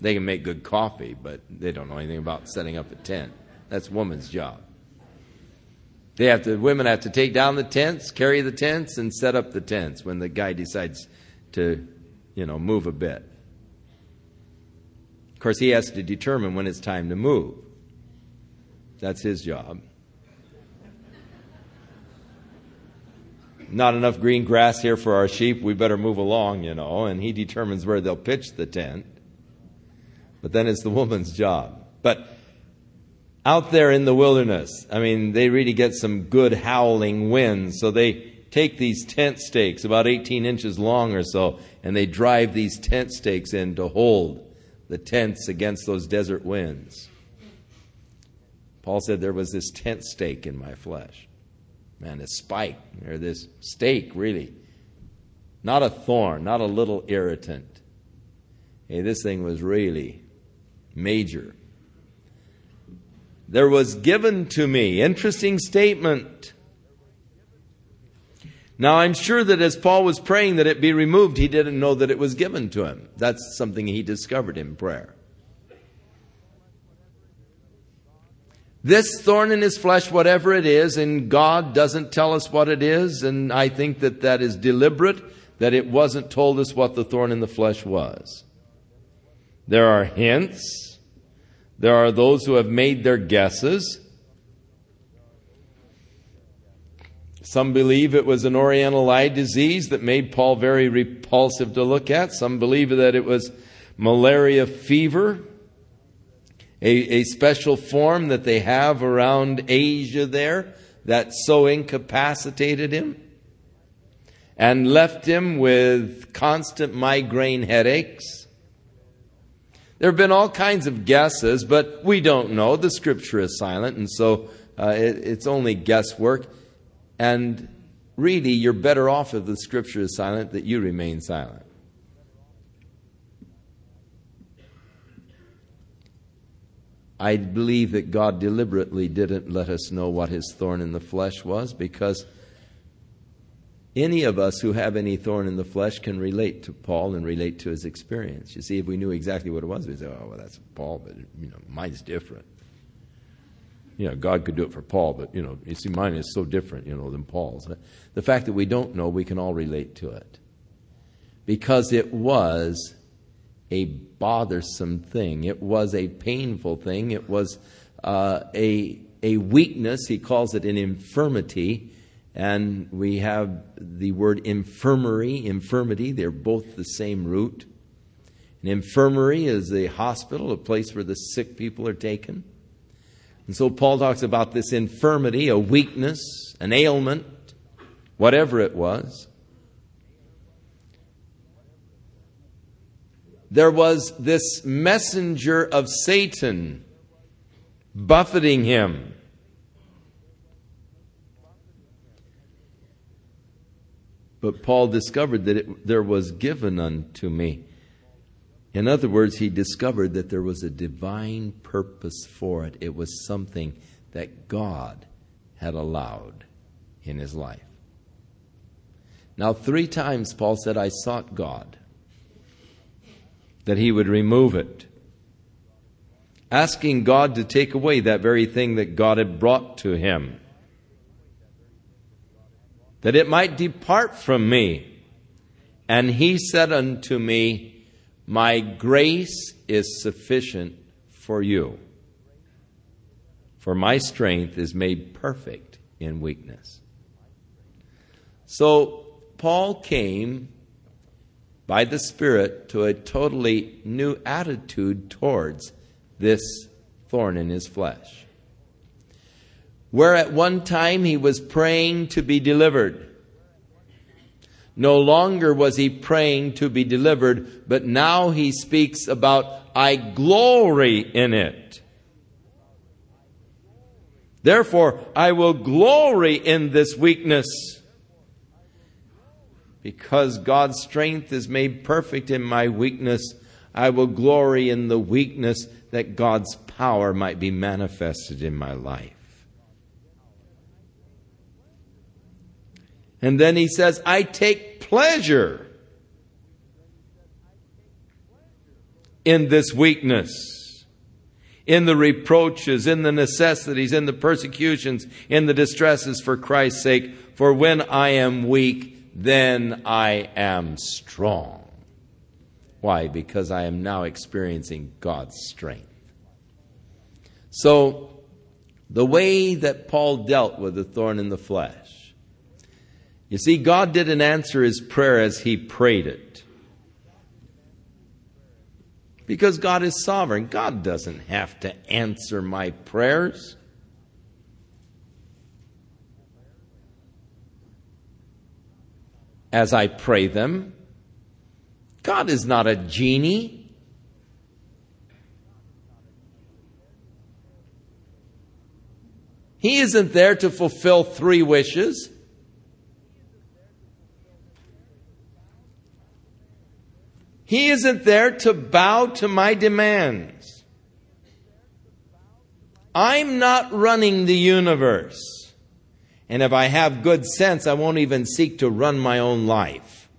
They can make good coffee, but they don't know anything about setting up a tent. That's woman's job. They have to, women have to take down the tents, carry the tents, and set up the tents when the guy decides to, you know, move a bit. Of course, he has to determine when it's time to move. That's his job. Not enough green grass here for our sheep. We better move along, you know. And he determines where they'll pitch the tent. But then it's the woman's job. But out there in the wilderness, I mean, they really get some good howling winds. So they take these tent stakes, about 18 inches long or so, and they drive these tent stakes in to hold the tents against those desert winds. Paul said there was this tent stake in my flesh man, this spike or this stake, really. Not a thorn, not a little irritant. Hey, this thing was really major. There was given to me, interesting statement. Now, I'm sure that as Paul was praying that it be removed, he didn't know that it was given to him. That's something he discovered in prayer. This thorn in his flesh, whatever it is, and God doesn't tell us what it is, and I think that that is deliberate, that it wasn't told us what the thorn in the flesh was. There are hints. There are those who have made their guesses. Some believe it was an oriental eye disease that made Paul very repulsive to look at. Some believe that it was malaria fever a, a special form that they have around Asia there that so incapacitated him and left him with constant migraine headaches. There have been all kinds of guesses, but we don't know. The scripture is silent, and so uh, it, it's only guesswork. And really, you're better off if the scripture is silent that you remain silent. I believe that God deliberately didn't let us know what his thorn in the flesh was because any of us who have any thorn in the flesh can relate to Paul and relate to his experience. You see, if we knew exactly what it was, we'd say, oh, well, that's Paul, but, you know, mine's different. You know, God could do it for Paul, but, you know, you see, mine is so different, you know, than Paul's. The fact that we don't know, we can all relate to it. Because it was a bothersome thing. It was a painful thing. It was uh, a, a weakness. He calls it an infirmity. And we have the word infirmary, infirmity. They're both the same root. An infirmary is a hospital, a place where the sick people are taken. And so Paul talks about this infirmity, a weakness, an ailment, whatever it was. There was this messenger of Satan buffeting him. But Paul discovered that it, there was given unto me. In other words, he discovered that there was a divine purpose for it. It was something that God had allowed in his life. Now, three times Paul said, I sought God that he would remove it. Asking God to take away that very thing that God had brought to him. That it might depart from me. And he said unto me, My grace is sufficient for you. For my strength is made perfect in weakness. So Paul came by the Spirit to a totally new attitude towards this thorn in his flesh. where at one time he was praying to be delivered. No longer was he praying to be delivered, but now he speaks about, I glory in it. Therefore, I will glory in this weakness because God's strength is made perfect in my weakness. I will glory in the weakness that God's power might be manifested in my life. And then he says, I take pleasure in this weakness, in the reproaches, in the necessities, in the persecutions, in the distresses for Christ's sake. For when I am weak, then I am strong. Why? Because I am now experiencing God's strength. So, the way that Paul dealt with the thorn in the flesh. You see, God didn't answer his prayer as he prayed it. Because God is sovereign. God doesn't have to answer my prayers. As I pray them. God is not a genie. He isn't there to fulfill three wishes. He isn't there to bow to my demands. I'm not running the universe. And if I have good sense, I won't even seek to run my own life.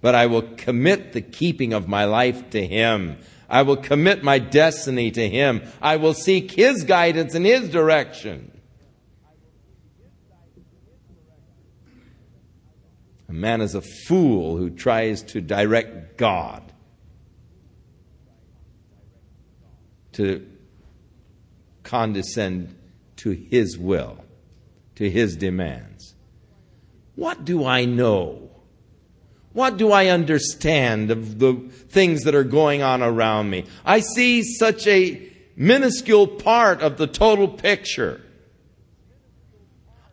But I will commit the keeping of my life to Him. I will commit my destiny to Him. I will seek His guidance and His direction. A man is a fool who tries to direct God to condescend to His will, to His demands. What do I know? What do I understand of the things that are going on around me? I see such a minuscule part of the total picture.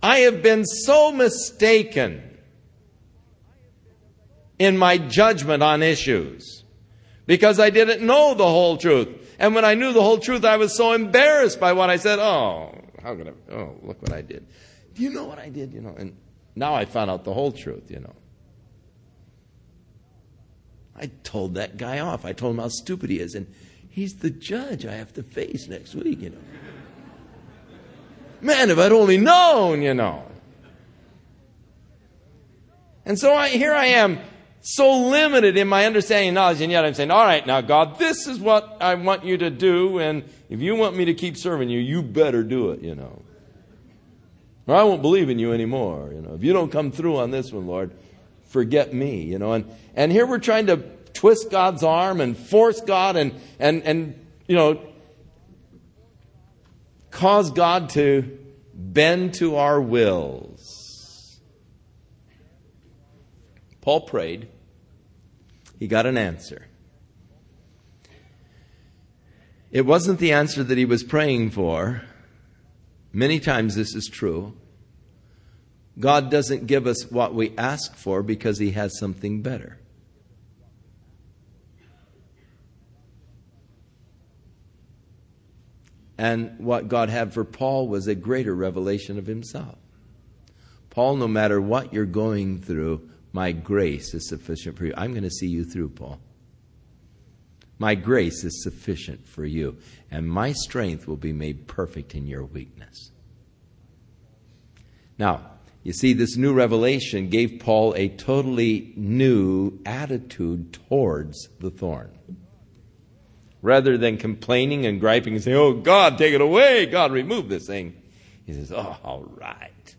I have been so mistaken in my judgment on issues because I didn't know the whole truth. And when I knew the whole truth, I was so embarrassed by what I said. Oh, how could I? Oh, look what I did. Do you know what I did? You know, and now I found out the whole truth, you know. I told that guy off. I told him how stupid he is. And he's the judge I have to face next week, you know. Man, if I'd only known, you know. And so I, here I am, so limited in my understanding and knowledge, and yet I'm saying, all right, now, God, this is what I want you to do, and if you want me to keep serving you, you better do it, you know. Or I won't believe in you anymore, you know. If you don't come through on this one, Lord, forget me, you know. And, and here we're trying to twist God's arm and force God and, and, and, you know, cause God to bend to our wills. Paul prayed. He got an answer. It wasn't the answer that he was praying for. Many times this is true. God doesn't give us what we ask for because He has something better. And what God had for Paul was a greater revelation of Himself. Paul, no matter what you're going through, my grace is sufficient for you. I'm going to see you through, Paul. My grace is sufficient for you, and my strength will be made perfect in your weakness. Now, you see, this new revelation gave Paul a totally new attitude towards the thorn. Rather than complaining and griping and saying, Oh, God, take it away. God, remove this thing. He says, Oh, all right.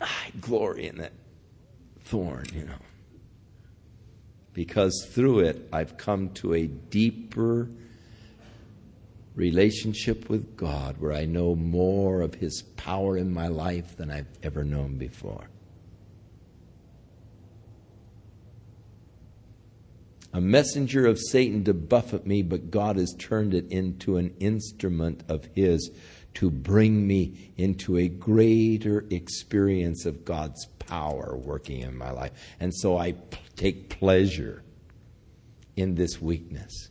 I glory in that thorn, you know. Because through it, I've come to a deeper relationship with God where I know more of His power in my life than I've ever known before. A messenger of Satan to buffet me, but God has turned it into an instrument of His to bring me into a greater experience of God's power working in my life. And so I p- take pleasure in this weakness.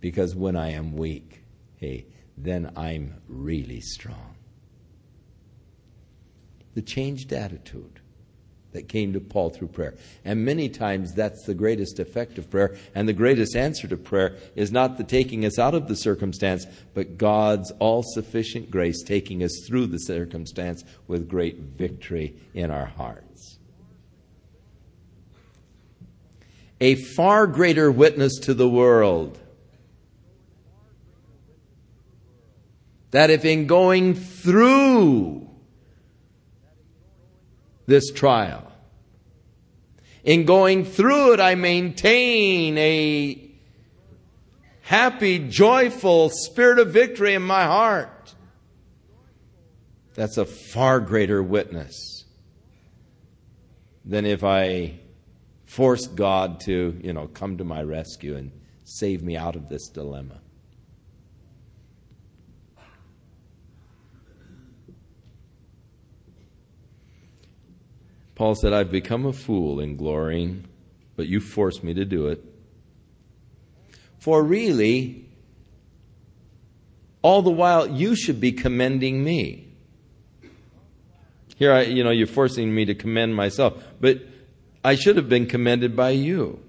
Because when I am weak, hey, then I'm really strong. The changed attitude that came to Paul through prayer. And many times that's the greatest effect of prayer. And the greatest answer to prayer is not the taking us out of the circumstance, but God's all sufficient grace taking us through the circumstance with great victory in our hearts. A far greater witness to the world. That if in going through this trial, in going through it, I maintain a happy, joyful spirit of victory in my heart. That's a far greater witness than if I forced God to, you know, come to my rescue and save me out of this dilemma. Paul said, I've become a fool in glorying, but you forced me to do it. For really, all the while, you should be commending me. Here, I, you know, you're forcing me to commend myself, but I should have been commended by you.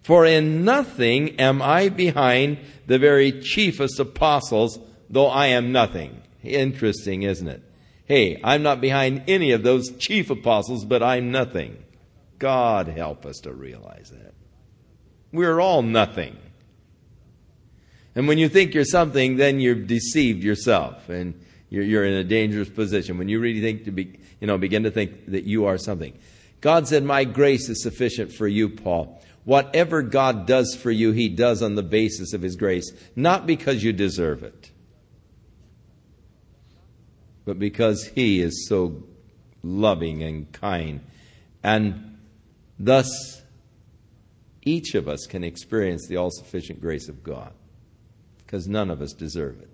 For in nothing am I behind the very chiefest apostles, though I am nothing. Interesting, isn't it? Hey, I'm not behind any of those chief apostles, but I'm nothing. God help us to realize that. We're all nothing. And when you think you're something, then you've deceived yourself and you're, you're in a dangerous position. When you really think to be, you know, begin to think that you are something. God said, My grace is sufficient for you, Paul. Whatever God does for you, He does on the basis of His grace, not because you deserve it but because He is so loving and kind. And thus, each of us can experience the all sufficient grace of God because none of us deserve it.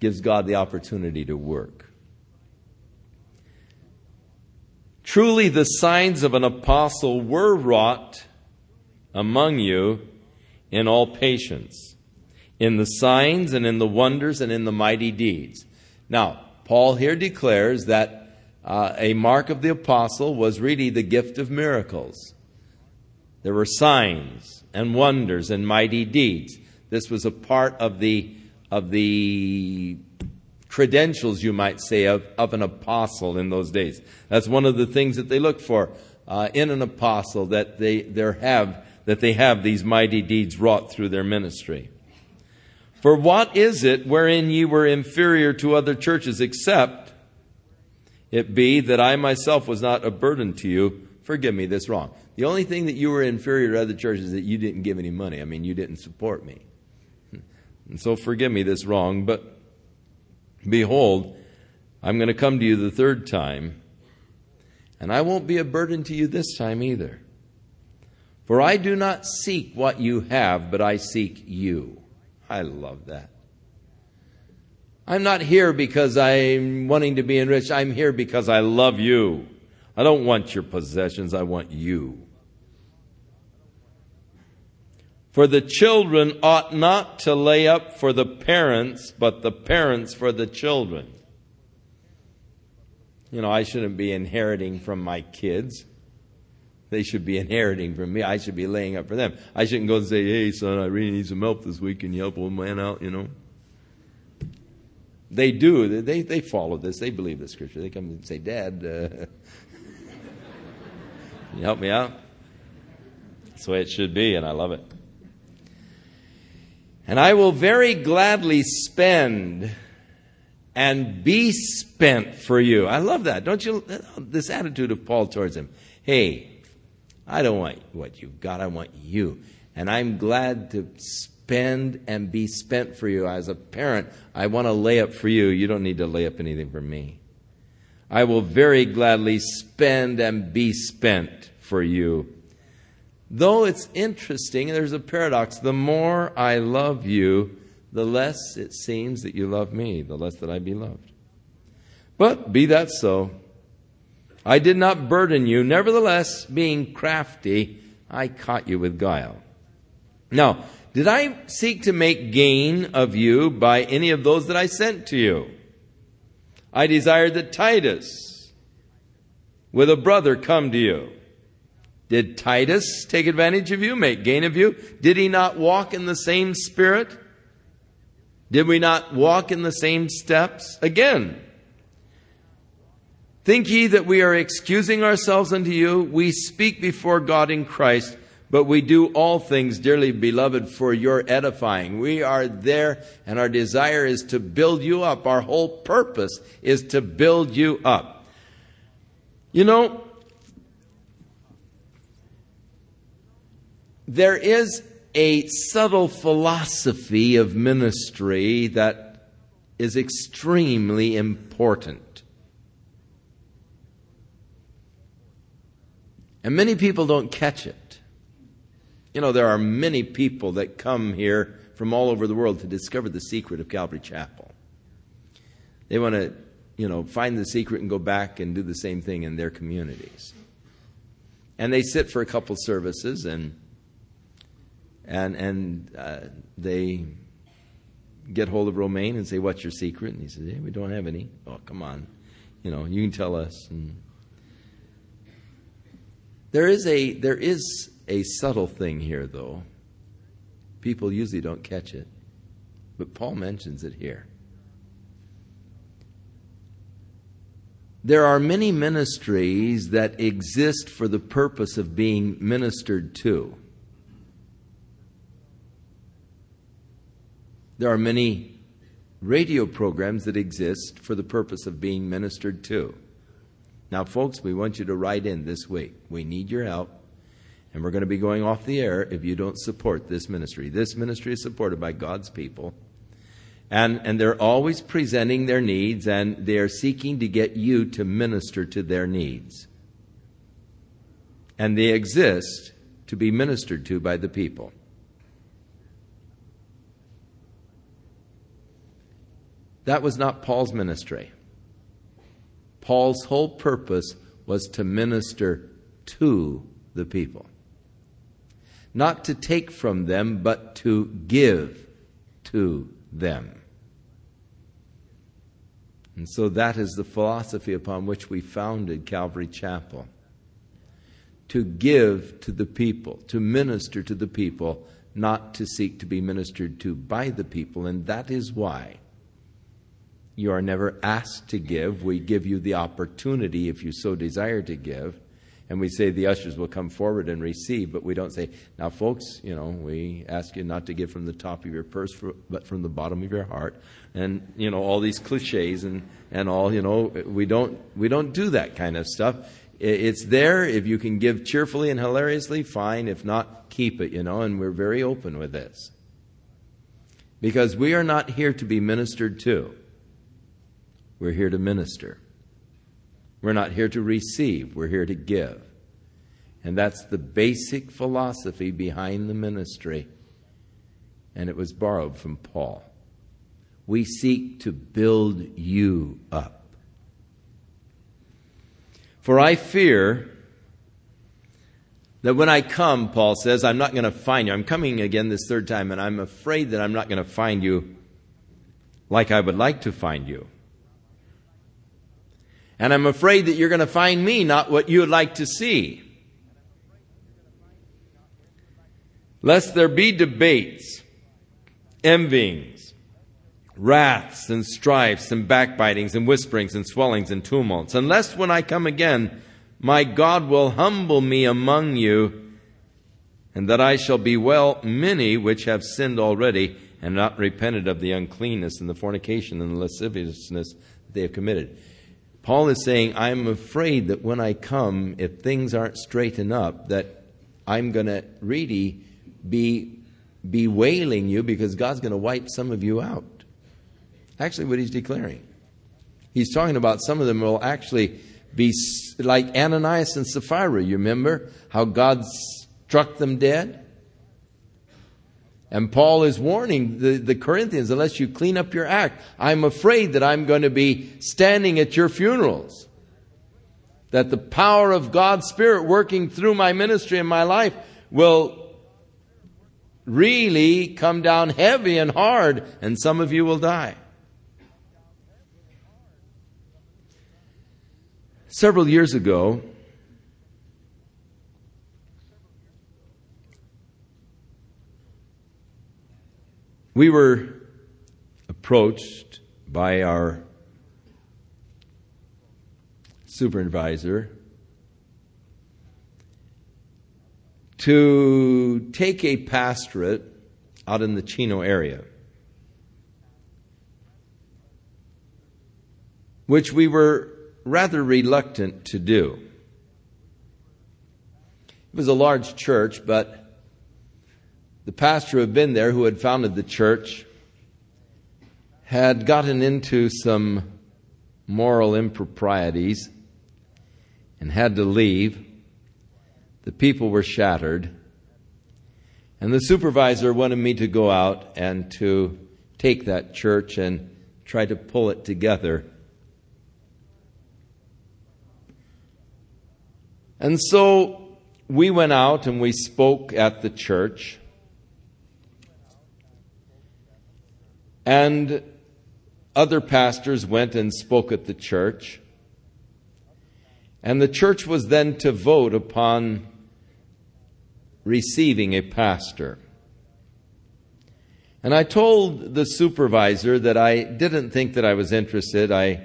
Gives God the opportunity to work. Truly, the signs of an apostle were wrought among you in all patience in the signs and in the wonders and in the mighty deeds. Now, Paul here declares that uh, a mark of the apostle was really the gift of miracles. There were signs and wonders and mighty deeds. This was a part of the, of the credentials, you might say, of, of an apostle in those days. That's one of the things that they look for uh, in an apostle, that they, have, that they have these mighty deeds wrought through their ministry. For what is it wherein ye were inferior to other churches, except it be that I myself was not a burden to you? Forgive me this wrong. The only thing that you were inferior to other churches is that you didn't give any money. I mean, you didn't support me. And so forgive me this wrong, but behold, I'm going to come to you the third time, and I won't be a burden to you this time either. For I do not seek what you have, but I seek you. I love that. I'm not here because I'm wanting to be enriched. I'm here because I love you. I don't want your possessions, I want you. For the children ought not to lay up for the parents, but the parents for the children. You know, I shouldn't be inheriting from my kids. They should be inheriting from me. I should be laying up for them. I shouldn't go and say, hey, son, I really need some help this week. Can you help old man out, you know? They do. They, they follow this. They believe the scripture. They come and say, Dad, uh, [LAUGHS] can you help me out? That's the way it should be, and I love it. And I will very gladly spend and be spent for you. I love that. Don't you? This attitude of Paul towards him. Hey, I don't want what you've got, I want you. And I'm glad to spend and be spent for you. As a parent, I want to lay up for you. You don't need to lay up anything for me. I will very gladly spend and be spent for you. Though it's interesting, there's a paradox. The more I love you, the less it seems that you love me, the less that I be loved. But be that so. I did not burden you. Nevertheless, being crafty, I caught you with guile. Now, did I seek to make gain of you by any of those that I sent to you? I desired that Titus, with a brother, come to you. Did Titus take advantage of you, make gain of you? Did he not walk in the same spirit? Did we not walk in the same steps? Again, think ye that we are excusing ourselves unto you? We speak before God in Christ, but we do all things, dearly beloved, for your edifying. We are there, and our desire is to build you up. Our whole purpose is to build you up. You know, there is a subtle philosophy of ministry that is extremely important. And many people don't catch it. You know, there are many people that come here from all over the world to discover the secret of Calvary Chapel. They want to, you know, find the secret and go back and do the same thing in their communities. And they sit for a couple services and and and uh, they get hold of Romaine and say, "What's your secret?" And he says, "Hey, we don't have any." Oh, come on, you know, you can tell us. And there is a there is a subtle thing here, though. People usually don't catch it, but Paul mentions it here. There are many ministries that exist for the purpose of being ministered to. There are many radio programs that exist for the purpose of being ministered to. Now, folks, we want you to write in this week. We need your help, and we're going to be going off the air if you don't support this ministry. This ministry is supported by God's people. And, and they're always presenting their needs, and they're seeking to get you to minister to their needs. And they exist to be ministered to by the people. That was not Paul's ministry. Paul's whole purpose was to minister to the people. Not to take from them, but to give to them. And so that is the philosophy upon which we founded Calvary Chapel. To give to the people, to minister to the people, not to seek to be ministered to by the people. And that is why you are never asked to give. We give you the opportunity if you so desire to give. And we say the ushers will come forward and receive, but we don't say, now, folks, you know, we ask you not to give from the top of your purse, but from the bottom of your heart. And, you know, all these cliches and, and all, you know, we don't, we don't do that kind of stuff. It's there. If you can give cheerfully and hilariously, fine. If not, keep it, you know, and we're very open with this. Because we are not here to be ministered to. We're here to minister. We're not here to receive, we're here to give. And that's the basic philosophy behind the ministry. And it was borrowed from Paul. We seek to build you up. For I fear that when I come, Paul says, I'm not going to find you. I'm coming again this third time, and I'm afraid that I'm not going to find you like I would like to find you. And I'm afraid that you're going to find me not what you would like to see. Lest there be debates, envyings, wraths, and strifes, and backbitings, and whisperings, and swellings, and tumults. Unless when I come again, my God will humble me among you, and that I shall be well many which have sinned already, and not repented of the uncleanness, and the fornication, and the lasciviousness that they have committed. Paul is saying, I'm afraid that when I come, if things aren't straightened up, that I'm going to really be bewailing you because God's going to wipe some of you out. Actually, what he's declaring. He's talking about some of them will actually be like Ananias and Sapphira. You remember how God struck them dead. And Paul is warning the, the Corinthians, unless you clean up your act, I'm afraid that I'm going to be standing at your funerals. That the power of God's Spirit working through my ministry and my life will really come down heavy and hard, and some of you will die. Several years ago, we were approached by our supervisor to take a pastorate out in the Chino area, which we were rather reluctant to do. It was a large church, but the pastor who had been there, who had founded the church, had gotten into some moral improprieties and had to leave. The people were shattered. And the supervisor wanted me to go out and to take that church and try to pull it together. And so we went out and we spoke at the church. And other pastors went and spoke at the church. And the church was then to vote upon receiving a pastor. And I told the supervisor that I didn't think that I was interested. I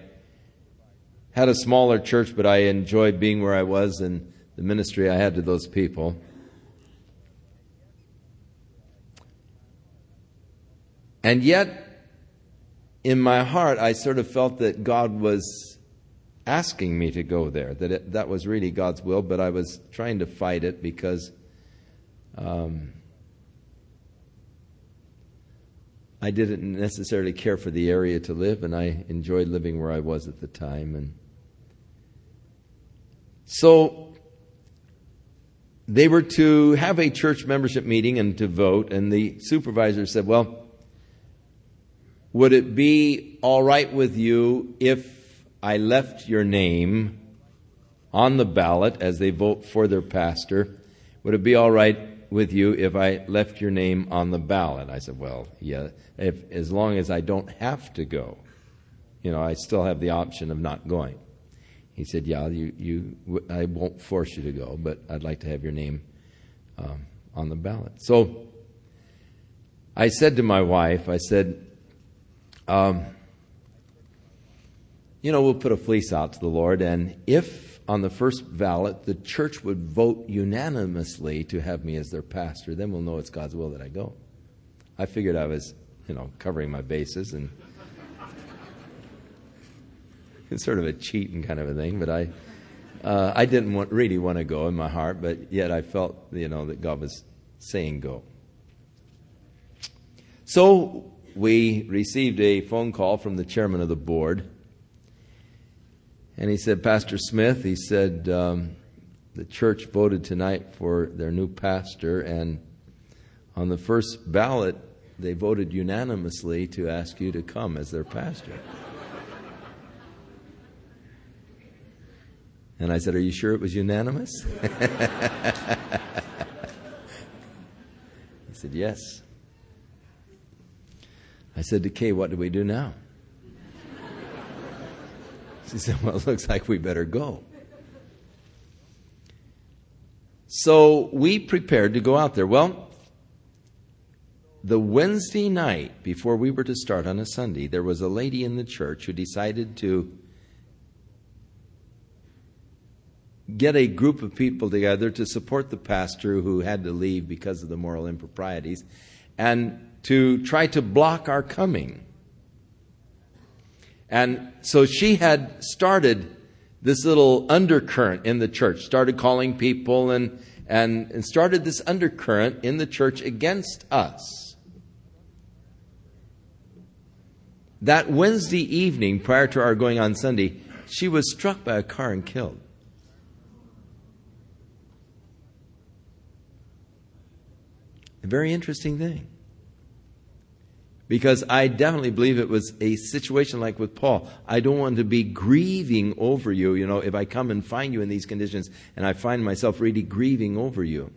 had a smaller church, but I enjoyed being where I was and the ministry I had to those people. And yet, in my heart, I sort of felt that God was asking me to go there, that it, that was really God's will, but I was trying to fight it because um, I didn't necessarily care for the area to live, and I enjoyed living where I was at the time. And so they were to have a church membership meeting and to vote, and the supervisor said, Well, would it be all right with you if I left your name on the ballot as they vote for their pastor? Would it be all right with you if I left your name on the ballot? I said, Well, yeah, if, as long as I don't have to go. You know, I still have the option of not going. He said, Yeah, you, you, I won't force you to go, but I'd like to have your name um, on the ballot. So I said to my wife, I said, um, You know, we'll put a fleece out to the Lord, and if on the first ballot, the church would vote unanimously to have me as their pastor. Then we'll know it's God's will that I go. I figured I was, you know, covering my bases and [LAUGHS] it's sort of a cheating kind of a thing. But I, uh, I didn't want, really want to go in my heart, but yet I felt, you know, that God was saying go. So we received a phone call from the chairman of the board and he said, Pastor Smith, he said, um, the church voted tonight for their new pastor, and on the first ballot, they voted unanimously to ask you to come as their pastor. [LAUGHS] And I said, Are you sure it was unanimous? [LAUGHS] he said, Yes. I said to Kay, What do we do now? She said, Well, it looks like we better go. So we prepared to go out there. Well, the Wednesday night before we were to start on a Sunday, there was a lady in the church who decided to get a group of people together to support the pastor who had to leave because of the moral improprieties and to try to block our coming. And so she had started this little undercurrent in the church, started calling people and, and, and started this undercurrent in the church against us. That Wednesday evening, prior to our going on Sunday, she was struck by a car and killed. A very interesting thing. Because I definitely believe it was a situation like with Paul. I don't want to be grieving over you, you know, if I come and find you in these conditions and I find myself really grieving over you.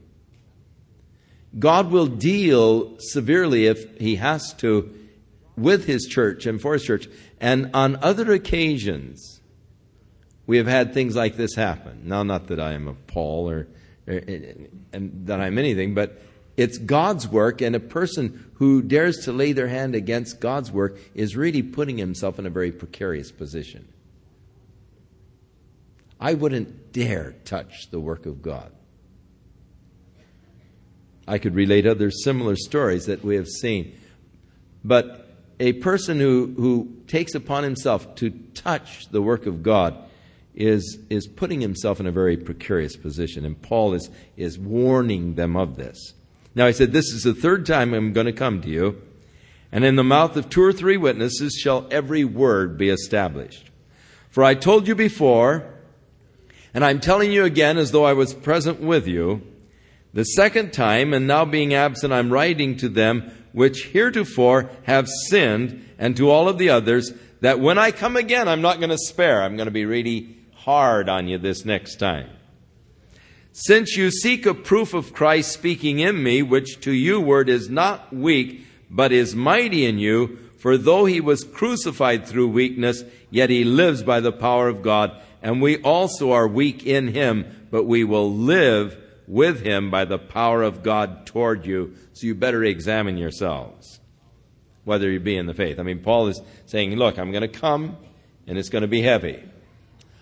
God will deal severely if he has to with his church and for his church. And on other occasions, we have had things like this happen. Now, not that I am a Paul or, or and that I'm anything, but it's God's work, and a person who dares to lay their hand against God's work is really putting himself in a very precarious position. I wouldn't dare touch the work of God. I could relate other similar stories that we have seen. But a person who, who takes upon himself to touch the work of God is, is putting himself in a very precarious position. And Paul is, is warning them of this. Now, he said, This is the third time I'm going to come to you, and in the mouth of two or three witnesses shall every word be established. For I told you before, and I'm telling you again as though I was present with you, the second time, and now being absent, I'm writing to them which heretofore have sinned, and to all of the others, that when I come again, I'm not going to spare. I'm going to be really hard on you this next time. Since you seek a proof of Christ speaking in me, which to you word is not weak, but is mighty in you, for though he was crucified through weakness, yet he lives by the power of God, and we also are weak in him, but we will live with him by the power of God toward you. So you better examine yourselves whether you be in the faith. I mean, Paul is saying, look, I'm going to come and it's going to be heavy.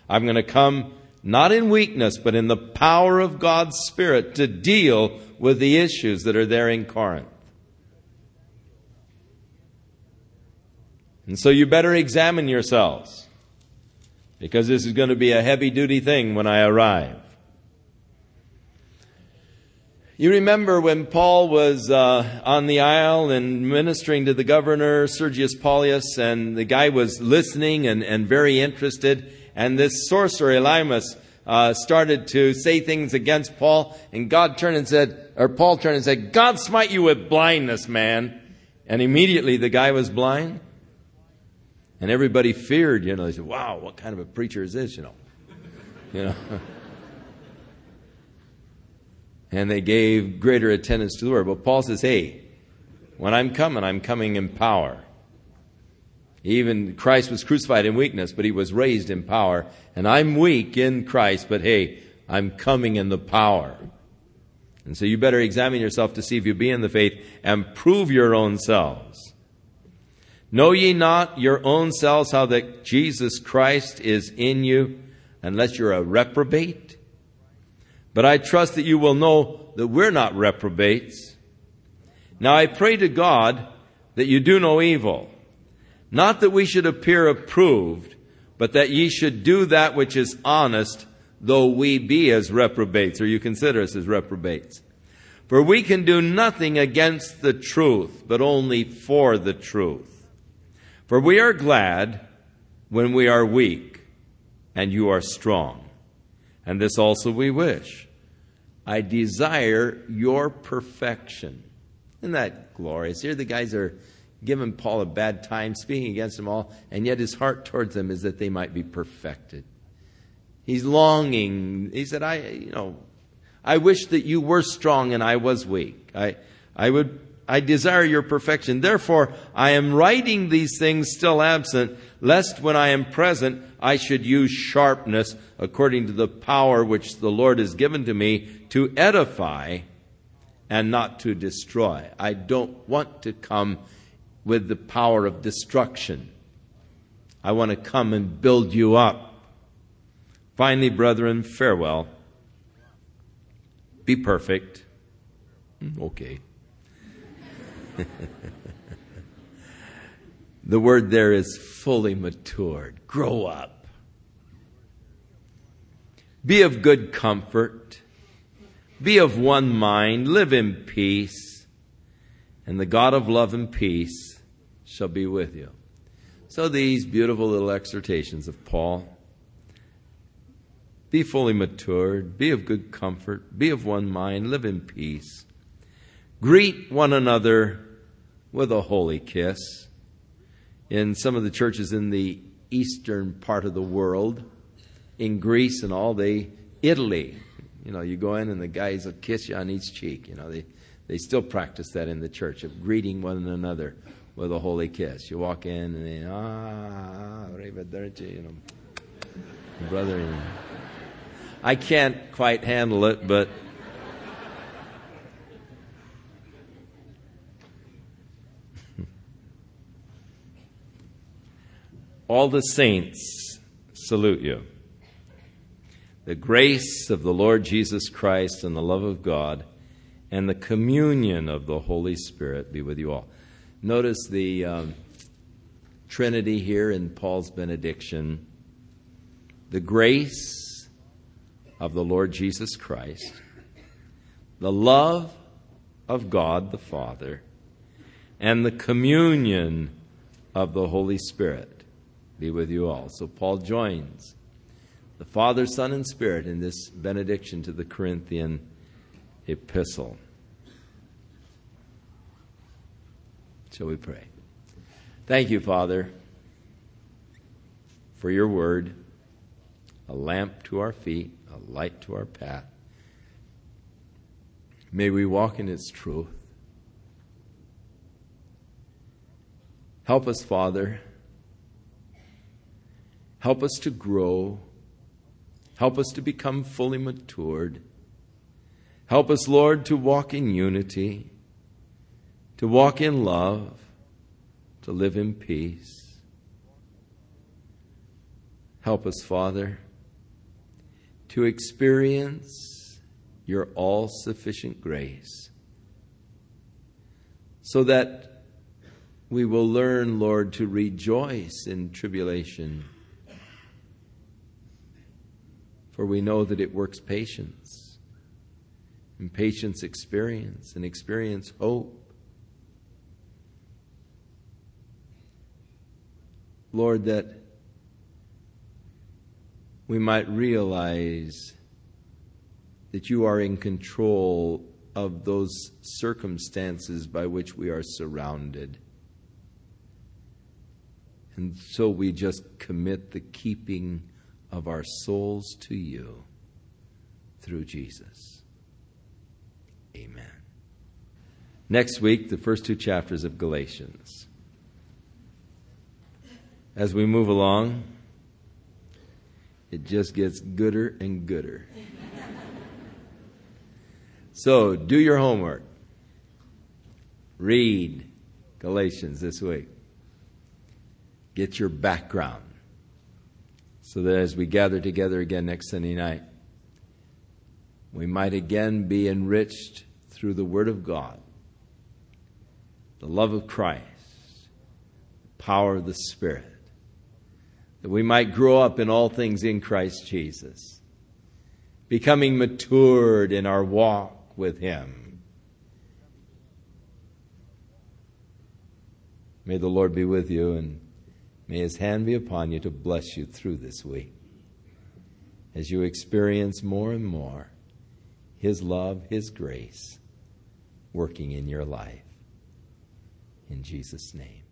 I'm going to come not in weakness, but in the power of God's Spirit to deal with the issues that are there in Corinth. And so you better examine yourselves because this is going to be a heavy duty thing when I arrive. You remember when Paul was uh, on the isle and ministering to the governor, Sergius Paulus, and the guy was listening and, and very interested. And this sorcerer, Elymas, uh, started to say things against Paul, and God turned and said, or Paul turned and said, God smite you with blindness, man. And immediately the guy was blind. And everybody feared, you know, they said, wow, what kind of a preacher is this, you know? You know? [LAUGHS] and they gave greater attendance to the word. But Paul says, hey, when I'm coming, I'm coming in power. Even Christ was crucified in weakness, but he was raised in power. And I'm weak in Christ, but hey, I'm coming in the power. And so you better examine yourself to see if you be in the faith and prove your own selves. Know ye not your own selves how that Jesus Christ is in you, unless you're a reprobate? But I trust that you will know that we're not reprobates. Now I pray to God that you do no evil not that we should appear approved, but that ye should do that which is honest, though we be as reprobates, or you consider us as reprobates. For we can do nothing against the truth, but only for the truth. For we are glad when we are weak, and you are strong. And this also we wish. I desire your perfection. Isn't that glorious? Here the guys are giving Paul a bad time, speaking against them all, and yet his heart towards them is that they might be perfected. He's longing. He said, I, you know, I wish that you were strong and I was weak. I, I would, I desire your perfection. Therefore, I am writing these things still absent, lest when I am present, I should use sharpness according to the power which the Lord has given to me to edify and not to destroy. I don't want to come with the power of destruction. I want to come and build you up. Finally, brethren, farewell. Be perfect. Hmm, okay. [LAUGHS] the word there is fully matured. Grow up. Be of good comfort. Be of one mind. Live in peace. And the God of love and peace shall be with you. So these beautiful little exhortations of Paul be fully matured, be of good comfort, be of one mind, live in peace. Greet one another with a holy kiss. In some of the churches in the eastern part of the world, in Greece and all, the Italy, you know, you go in and the guys will kiss you on each cheek. You know, they they still practice that in the church of greeting one another with a holy kiss. You walk in and they ah, you know, brother. You know. I can't quite handle it, but. [LAUGHS] All the saints salute you. The grace of the Lord Jesus Christ and the love of God and the communion of the Holy Spirit be with you all. Notice the um, Trinity here in Paul's benediction. The grace of the Lord Jesus Christ, the love of God the Father, and the communion of the Holy Spirit be with you all. So Paul joins the Father, Son, and Spirit in this benediction to the Corinthian epistle. Shall we pray? Thank you, Father, for your word, a lamp to our feet, a light to our path. May we walk in its truth. Help us, Father Help us to grow. Help us to become fully matured. Help us, Lord, to walk in unity, to walk in love, to live in peace. Help us, Father, to experience your all sufficient grace so that we will learn, Lord, to rejoice in tribulation for we know that it works patience, and patience experience, and experience hope. Lord, that we might realize that you are in control of those circumstances by which we are surrounded. And so we just commit the keeping of our souls to you through Jesus. Amen. Next week, the first two chapters of Galatians. As we move along, it just gets gooder and gooder. [LAUGHS] so, do your homework. Read Galatians this week. Get your background so that as we gather together again next Sunday night, we might again be enriched through the Word of God, the love of Christ, the power of the Spirit, that we might grow up in all things in Christ Jesus, becoming matured in our walk with Him. May the Lord be with you and May His hand be upon you to bless you through this week as you experience more and more His love, His grace working in your life. In Jesus' name.